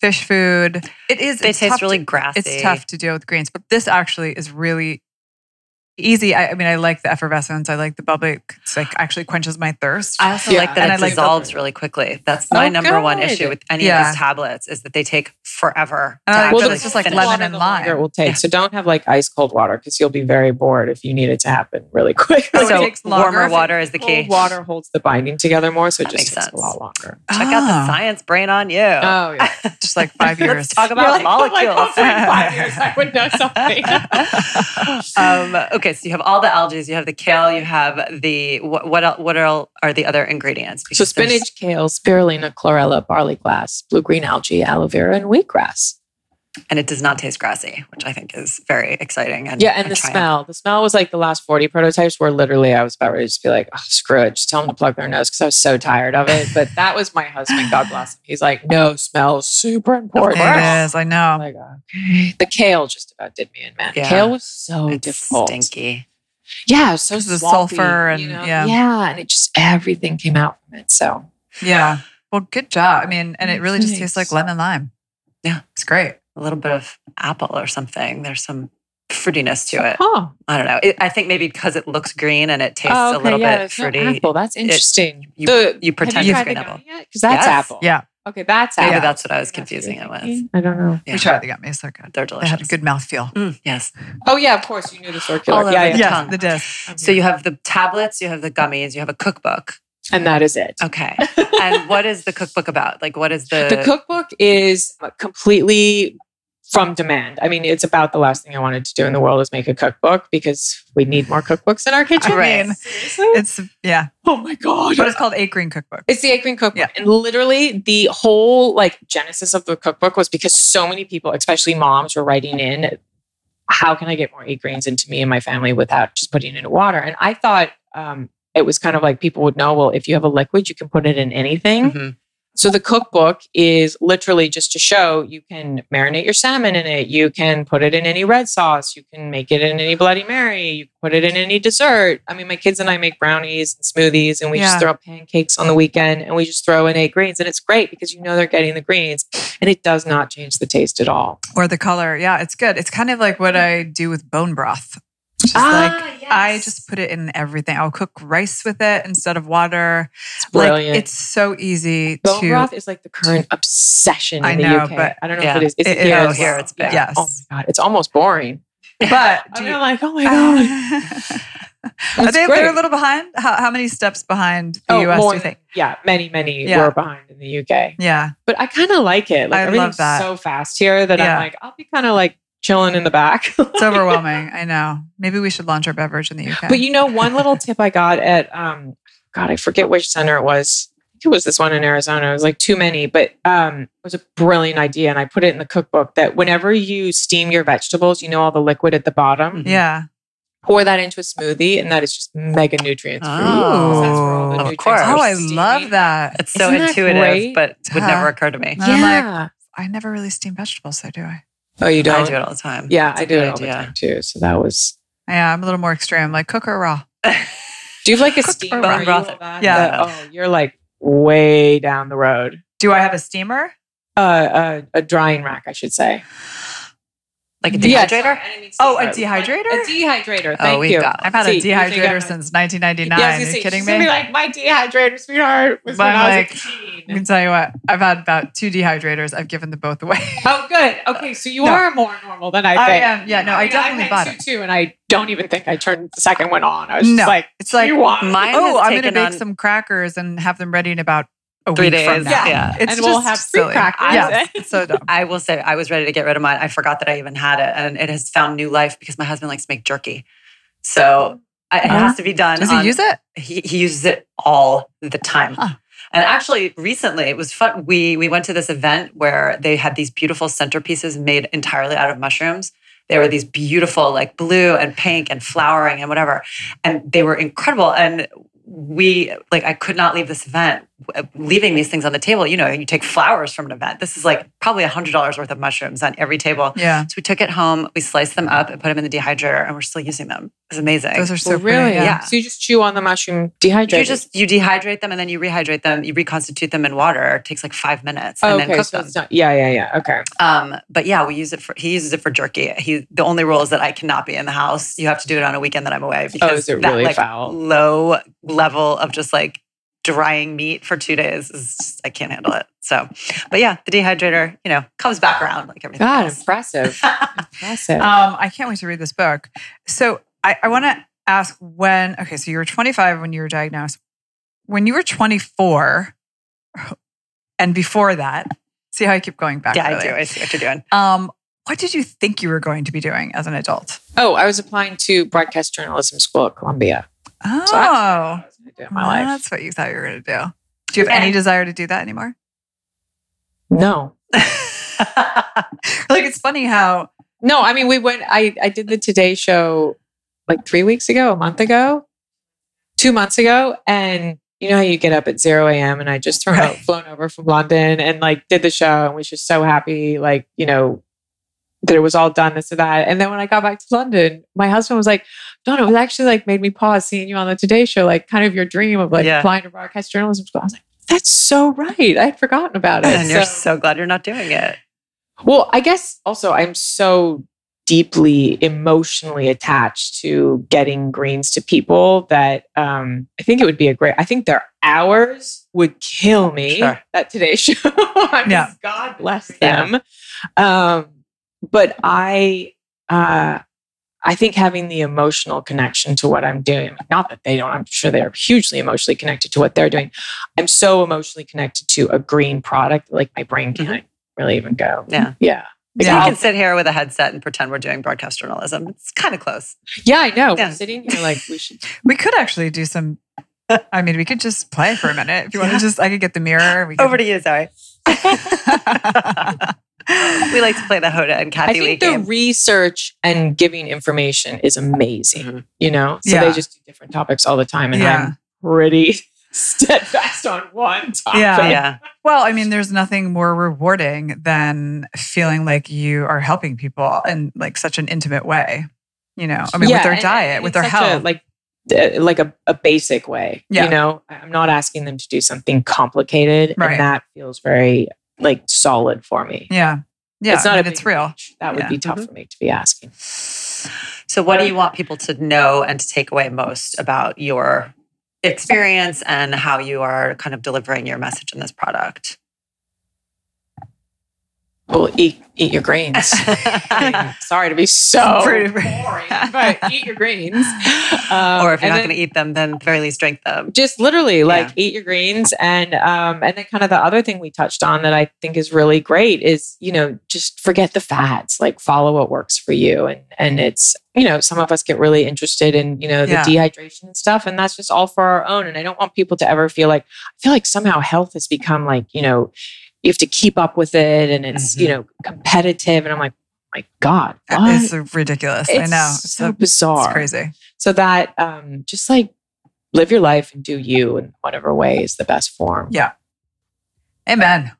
Speaker 2: fish food. It is.
Speaker 3: They
Speaker 2: it's
Speaker 3: taste really
Speaker 2: to-
Speaker 3: grassy.
Speaker 2: it's tough to deal with greens, but this actually is really easy. I, I mean, I like the effervescence. I like the bubbly. It's like actually quenches my thirst.
Speaker 3: I also
Speaker 1: Yeah.
Speaker 3: like that
Speaker 2: And
Speaker 3: it
Speaker 2: I like
Speaker 3: dissolves really quickly. That's my
Speaker 1: Oh,
Speaker 3: number one issue with any
Speaker 2: Yeah.
Speaker 3: of these tablets is that they take forever.
Speaker 2: And
Speaker 3: to
Speaker 1: well,
Speaker 2: that
Speaker 3: actually
Speaker 2: it's just like
Speaker 3: finish.
Speaker 2: lemon and lime.
Speaker 1: it will take so don't have like ice cold water because you'll be very bored if you need it to happen really quick
Speaker 2: Oh, it
Speaker 3: So
Speaker 2: takes longer
Speaker 3: warmer water is the key.
Speaker 1: cold water holds the binding together more so it
Speaker 3: That
Speaker 1: just
Speaker 3: makes
Speaker 1: takes
Speaker 3: sense.
Speaker 1: a lot longer
Speaker 3: Check out the
Speaker 2: Ah.
Speaker 3: science brain on you.
Speaker 1: oh yeah
Speaker 2: just like five years.
Speaker 3: Let's talk
Speaker 1: You're
Speaker 3: about
Speaker 1: like, oh, like,
Speaker 3: molecules.
Speaker 1: hopefully in five years I would know something.
Speaker 3: um, okay, so you have all the algae, you have the kale, you have the what? What, what are, are the other ingredients?
Speaker 1: so
Speaker 3: Because there's-
Speaker 1: spinach, kale, spirulina, chlorella, barley grass, blue green algae, aloe vera, and wheatgrass.
Speaker 3: And it does not taste grassy, which I think is very exciting. And
Speaker 1: Yeah, and the
Speaker 3: triumph.
Speaker 1: smell. The smell was like the last 40 prototypes where literally I was about ready to just be like, oh, screw it. Just tell them to plug their nose because I was so tired of it. But that was my husband, God bless him. He's like, no, smell is super important.
Speaker 2: It is. I
Speaker 1: I'm
Speaker 2: know.
Speaker 1: like, okay. The kale just about did me in, man.
Speaker 3: Yeah.
Speaker 1: Kale was so
Speaker 3: It's
Speaker 1: difficult.
Speaker 3: stinky.
Speaker 1: Yeah, it was so
Speaker 2: 'Cause the sulfur and-
Speaker 1: you know?
Speaker 2: yeah.
Speaker 1: yeah, and it just everything came out from it. So
Speaker 2: Yeah. Well, good job. I mean, and it really just tastes like lemon lime.
Speaker 3: Yeah.
Speaker 2: It's great.
Speaker 3: A little bit of apple or something. There's some fruitiness to it.
Speaker 1: huh.
Speaker 3: I don't know. It, I think maybe because it looks green and it tastes
Speaker 1: Oh,
Speaker 3: a little
Speaker 1: yeah,
Speaker 3: bit
Speaker 1: there's no
Speaker 3: fruity.
Speaker 1: apple. That's interesting.
Speaker 3: you-
Speaker 1: the,
Speaker 3: you pretend
Speaker 1: you
Speaker 3: it's green apple.
Speaker 1: gummy? Because that's
Speaker 3: Yes.
Speaker 1: apple.
Speaker 2: Yeah.
Speaker 1: Okay, that's
Speaker 3: Maybe
Speaker 1: apple.
Speaker 3: that's what I was confusing it with.
Speaker 1: I don't know.
Speaker 3: Yeah.
Speaker 2: We tried the gummies. They're good.
Speaker 3: They're delicious.
Speaker 2: They
Speaker 3: delicious.
Speaker 2: had a good mouthfeel.
Speaker 3: Mm, yes.
Speaker 1: Oh yeah, of course you knew the circular.
Speaker 3: All
Speaker 1: yeah,
Speaker 3: over
Speaker 1: yeah.
Speaker 3: the
Speaker 2: Yes,
Speaker 3: tongue.
Speaker 2: the disc.
Speaker 3: So you have the tablets, you have the gummies, you have a cookbook.
Speaker 1: and that is it.
Speaker 3: Okay. and what is the cookbook about? Like, what is the?
Speaker 1: the cookbook is completely from demand. I mean, it's about the last thing I wanted to do in the world is make a cookbook because we need more cookbooks in our kitchen.
Speaker 2: I mean, it's yeah.
Speaker 1: oh my god.
Speaker 2: But it's called Eight Green Cookbook.
Speaker 1: It's the Eight Green cookbook.
Speaker 2: Yeah.
Speaker 1: And literally the whole like genesis of the cookbook was because so many people, especially moms, were writing in, how can I get more Eight Greens into me and my family without just putting it into water? And I thought um, it was kind of like people would know, well, if you have a liquid, you can put it in anything.
Speaker 3: Mhm.
Speaker 1: So the cookbook is literally just to show you can marinate your salmon in it. You can put it in any red sauce. You can make it in any Bloody Mary. You can put it in any dessert. I mean, my kids and I make brownies and smoothies, and we
Speaker 2: Yeah.
Speaker 1: just throw pancakes on the weekend, and we just throw in eight greens, and it's great because you know they're getting the greens, and it does not change the taste at all.
Speaker 2: Or the color. Yeah, it's good. It's kind of like what I do with bone broth. It's just
Speaker 1: Ah,
Speaker 2: like I just put it in everything. I'll cook rice with it instead of water.
Speaker 1: it's brilliant.
Speaker 2: Like it's so easy
Speaker 1: Bone
Speaker 2: to
Speaker 1: broth is like the current obsession in
Speaker 2: I
Speaker 1: the
Speaker 2: know,
Speaker 1: UK.
Speaker 2: but-
Speaker 1: I don't know
Speaker 3: Yeah.
Speaker 1: if it is. Is
Speaker 2: It
Speaker 1: it here?
Speaker 2: is.
Speaker 1: as
Speaker 3: Oh, here
Speaker 1: well?
Speaker 3: it's big.
Speaker 1: Yeah.
Speaker 2: Yes.
Speaker 1: Oh my god, it's almost boring.
Speaker 2: but
Speaker 1: I
Speaker 2: do
Speaker 1: mean,
Speaker 2: you,
Speaker 1: like, oh my god.
Speaker 2: are they,
Speaker 1: great.
Speaker 2: they're a little behind? How, how many steps behind the
Speaker 1: Oh,
Speaker 2: US
Speaker 1: more
Speaker 2: do you
Speaker 1: than-
Speaker 2: think?
Speaker 1: Yeah, many, many
Speaker 2: Yeah.
Speaker 1: were behind in the UK.
Speaker 2: Yeah.
Speaker 1: But I kind of like it. Like
Speaker 2: I love
Speaker 1: everything's
Speaker 2: that.
Speaker 1: so fast here that
Speaker 2: Yeah.
Speaker 1: I'm like, I'll be kind of like chilling in the back.
Speaker 2: It's overwhelming. I know. Maybe we should launch our beverage in the UK.
Speaker 1: But you know, one little tip I got at um, God, I forget which center it was. It was this one in Arizona. It was like too many, but um, it was a brilliant idea, and I put it in the cookbook that whenever you steam your vegetables, you know all the liquid at the bottom.
Speaker 2: yeah.
Speaker 1: Pour that into a smoothie, and that is just mega nutrients. for you.
Speaker 3: Oh.
Speaker 1: That's where all the
Speaker 3: Of course.
Speaker 2: Oh, I love that.
Speaker 3: It's so
Speaker 1: Isn't that
Speaker 3: intuitive,
Speaker 1: great?
Speaker 3: but would never occur to me.
Speaker 2: And I'm like,
Speaker 1: Yeah.
Speaker 2: I never really steam vegetables, so do I?
Speaker 1: Oh, you don't?
Speaker 3: I do it all the time.
Speaker 1: Yeah,
Speaker 3: It's
Speaker 1: I
Speaker 3: a
Speaker 1: do
Speaker 3: good
Speaker 1: it all the time too. So that was.
Speaker 2: Yeah, I'm a little more extreme. Like cook or raw.
Speaker 1: Do you have like a steamer?
Speaker 2: bone
Speaker 1: Are you
Speaker 3: broth.
Speaker 2: Yeah.
Speaker 1: That- oh, you're like way down the road.
Speaker 2: Do I have a steamer?
Speaker 1: Uh, uh, a drying rack, I should say.
Speaker 3: Like a
Speaker 1: Yes.
Speaker 3: dehydrator?
Speaker 2: Oh, a dehydrator?
Speaker 1: A dehydrator.
Speaker 3: Oh, we've
Speaker 1: you.
Speaker 3: got-
Speaker 2: I've had
Speaker 1: See,
Speaker 2: a dehydrator since 1999.
Speaker 1: Yeah, I was
Speaker 2: Are you
Speaker 1: say,
Speaker 2: kidding me?
Speaker 1: gonna be like my dehydrator, sweetheart, was
Speaker 2: But
Speaker 1: when
Speaker 2: I'm
Speaker 1: I was
Speaker 2: like,
Speaker 1: a teen.
Speaker 2: I can tell you what, I've had about two dehydrators. I've given them both away.
Speaker 1: Oh, good. Okay, so you
Speaker 2: No.
Speaker 1: are more normal than I think.
Speaker 2: I am. Yeah, no, I
Speaker 1: mean,
Speaker 2: definitely
Speaker 1: had
Speaker 2: bought
Speaker 1: two
Speaker 2: it.
Speaker 1: too, and I don't even think I turned the second one on. I was just
Speaker 2: No,
Speaker 1: like,
Speaker 2: it's like,
Speaker 1: you want
Speaker 3: Mine
Speaker 2: oh, I'm going to
Speaker 3: taken
Speaker 2: bake
Speaker 3: on-
Speaker 2: some crackers and have them ready in about a
Speaker 3: Three
Speaker 2: week from
Speaker 3: days,
Speaker 2: now.
Speaker 3: yeah.
Speaker 2: It's
Speaker 1: And we'll have free
Speaker 2: practice.
Speaker 1: crackers.
Speaker 2: Yeah, so dumb.
Speaker 3: I will say I was ready to get rid of mine. I forgot that I even had it, and it has found new life because my husband likes to make jerky. So I, it has oh. to be done.
Speaker 2: Does he use it?
Speaker 3: He, he uses it all the time.
Speaker 2: Huh.
Speaker 3: And actually, recently it was fun. We we went to this event where they had these beautiful centerpieces made entirely out of mushrooms. They were these beautiful, like blue and pink and flowering and whatever, and they were incredible. And we like I could not leave this event leaving these things on the table. You know, you take flowers from an event. This is like probably a hundred dollars worth of mushrooms on every table.
Speaker 2: Yeah.
Speaker 3: So we took it home, we sliced them up and put them in the dehydrator, and we're still using them. It's amazing.
Speaker 2: Those are so
Speaker 1: Well, really?
Speaker 2: pretty.
Speaker 3: Yeah.
Speaker 1: So you just chew on the mushroom dehydrated.
Speaker 3: You just you dehydrate them and then you rehydrate them. You reconstitute them in water. It takes like five minutes and
Speaker 1: oh,
Speaker 3: then
Speaker 1: okay,
Speaker 3: cook
Speaker 1: so
Speaker 3: them.
Speaker 1: not, yeah, yeah, yeah. Okay.
Speaker 3: Um, but yeah, we use it for. He uses it for jerky. He the only rule is that I cannot be in the house. You have to do it on a weekend that I'm away because
Speaker 1: Oh, is it
Speaker 3: that
Speaker 1: really
Speaker 3: like
Speaker 1: foul?
Speaker 3: low level of just like drying meat for two days is just, I can't handle it. So, but yeah, the dehydrator, you know, comes back around like everything
Speaker 1: God,
Speaker 3: else.
Speaker 1: impressive. impressive.
Speaker 2: Um, I can't wait to read this book. So I, I want to ask when, okay, so you were 25 when you were diagnosed. When you were 24 and before that, see how I keep going back?
Speaker 3: yeah, I do. I see what you're doing.
Speaker 2: Um, what did you think you were going to be doing as an adult?
Speaker 1: oh, I was applying to broadcast journalism school at Columbia.
Speaker 2: Oh,
Speaker 1: So that's what I was going to do in my life.
Speaker 2: that's what you thought you were going to do. Do you have any desire to do that anymore?
Speaker 1: No.
Speaker 2: like it's funny how
Speaker 1: No, I mean we went. I I did the Today Show like three weeks ago, a month ago, two months ago, and you know how you get up at zero a.m. and I just thrown
Speaker 3: Right.
Speaker 1: flown over from London and like did the show and was just so happy, like you know that it was all done, this and that. And then when I got back to London, my husband was like, "Donna, it was actually like made me pause seeing you on the Today Show, like kind of your dream of like
Speaker 3: Yeah.
Speaker 1: applying to broadcast journalism school." I was like, "That's so right. I had forgotten about it."
Speaker 3: and you're
Speaker 1: So-
Speaker 3: glad you're not doing it.
Speaker 1: well, I guess also I'm so deeply emotionally attached to getting greens to people that um, I think it would be a great. I think their hours would kill me
Speaker 3: Sure.
Speaker 1: at today's show. I mean,
Speaker 2: Yeah.
Speaker 1: God bless
Speaker 3: Yeah.
Speaker 1: them. Um, but I, uh, I think having the emotional connection to what I'm doing, not that they don't, I'm sure they're hugely emotionally connected to what they're doing. I'm so emotionally connected to a green product, like my brain mm-hmm. can't really even go.
Speaker 3: Yeah.
Speaker 1: Yeah. Like,
Speaker 2: Yeah.
Speaker 3: We can sit here with a headset and pretend we're doing broadcast journalism. It's kind of close.
Speaker 1: yeah, I know.
Speaker 3: Yeah.
Speaker 1: We're sitting here like we should.
Speaker 2: we could actually do some. I mean, we could just play for a minute if you want to. Just I could get the mirror. We could,
Speaker 3: Over to you, Zoe. we like to play the Hoda and Kathie Lee I
Speaker 1: think the
Speaker 3: game.
Speaker 1: research and giving information is amazing.
Speaker 3: Mhm.
Speaker 1: You know, so
Speaker 2: Yeah.
Speaker 1: they just do different topics all the time, and
Speaker 2: Yeah.
Speaker 1: I'm pretty steadfast on one topic.
Speaker 2: Yeah.
Speaker 3: yeah.
Speaker 2: Well, I mean, there's nothing more rewarding than feeling like you are helping people in like such an intimate way. You know, I mean,
Speaker 1: Yeah,
Speaker 2: with their
Speaker 1: and-
Speaker 2: diet,
Speaker 1: and
Speaker 2: with their
Speaker 1: such a,
Speaker 2: health.
Speaker 1: like like a, a basic way.
Speaker 2: Yeah.
Speaker 1: You know, I'm not asking them to do something complicated,
Speaker 2: Right.
Speaker 1: and that feels very like solid for me.
Speaker 2: yeah, yeah.
Speaker 1: it's not
Speaker 2: I
Speaker 1: a
Speaker 2: mean, it's real.
Speaker 1: reach. That would
Speaker 2: Yeah.
Speaker 1: be tough
Speaker 3: Mhm.
Speaker 1: for me to be asking.
Speaker 3: So, what do you want people to know and to take away most about your experience and how you are kind of delivering your message in this product?
Speaker 1: Well, eat eat your greens. Sorry to be so boring, but eat your greens. Um,
Speaker 3: or if you're not going to eat them, then very least drink them.
Speaker 1: just literally like
Speaker 3: Yeah.
Speaker 1: eat your greens, and um, and then kind of the other thing we touched on that I think is really great is you know just forget the fads, like follow what works for you, and and it's you know some of us get really interested in you know the
Speaker 2: Yeah.
Speaker 1: dehydration and stuff, and that's just all for our own, and I don't want people to ever feel like I feel like somehow health has become like you know you have to keep up with it, and it's you
Speaker 3: Mhm.
Speaker 1: know competitive, and I'm like, my God, what?
Speaker 2: It's ridiculous. I
Speaker 1: It's
Speaker 2: know.
Speaker 1: so bizarre.
Speaker 2: It's crazy.
Speaker 1: So that um, just like live your life and do you in whatever way is the best form.
Speaker 2: Yeah. Amen.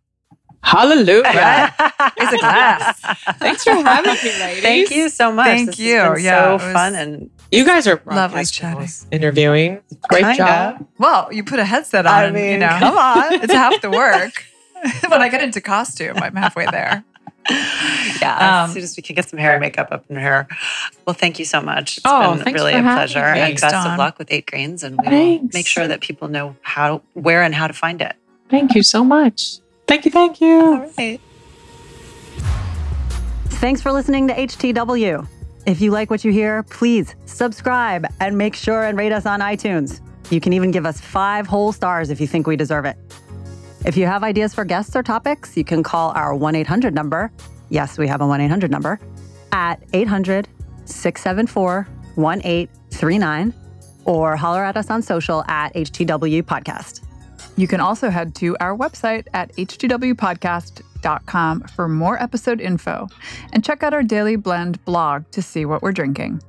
Speaker 1: Hallelujah.
Speaker 2: It's a glass.
Speaker 1: Thanks for having me, ladies.
Speaker 3: Thank you so much.
Speaker 2: Thank
Speaker 3: This
Speaker 2: you.
Speaker 3: Has been
Speaker 2: Yeah,
Speaker 3: so
Speaker 2: it
Speaker 3: fun and
Speaker 1: You guys are
Speaker 2: Lovely
Speaker 1: broadcast
Speaker 2: chatting.
Speaker 1: interviewing. Great
Speaker 3: Kinda.
Speaker 1: job.
Speaker 2: Well, you put a headset on.
Speaker 3: I mean,
Speaker 2: you know,
Speaker 3: come on.
Speaker 2: it's half the work. when I get into costume, I'm halfway there.
Speaker 3: yeah,
Speaker 2: Um,
Speaker 3: as soon as we can get some hair and makeup up in her. Well, thank you so much. It's
Speaker 1: Oh,
Speaker 3: been
Speaker 1: thanks
Speaker 3: really
Speaker 1: for
Speaker 3: a pleasure.
Speaker 1: me.
Speaker 3: And
Speaker 2: Thanks,
Speaker 3: best
Speaker 2: Dawn.
Speaker 3: of luck with Eight Greens. And we will make sure that people know how, where, and how to find it.
Speaker 1: Thank you so much. Thank you. Thank you.
Speaker 3: All right.
Speaker 4: Thanks for listening to HTW. If you like what you hear, please subscribe and make sure and rate us on iTunes. You can even give us five whole stars if you think we deserve it. If you have ideas for guests or topics, you can call our 1 800 number. Yes, we have a 1 800 number at 800 674 1839 or holler at us on social at HTW Podcast.
Speaker 2: You can also head to our website at htwpodcast.com for more episode info and check out our Daily Blend blog to see what we're drinking.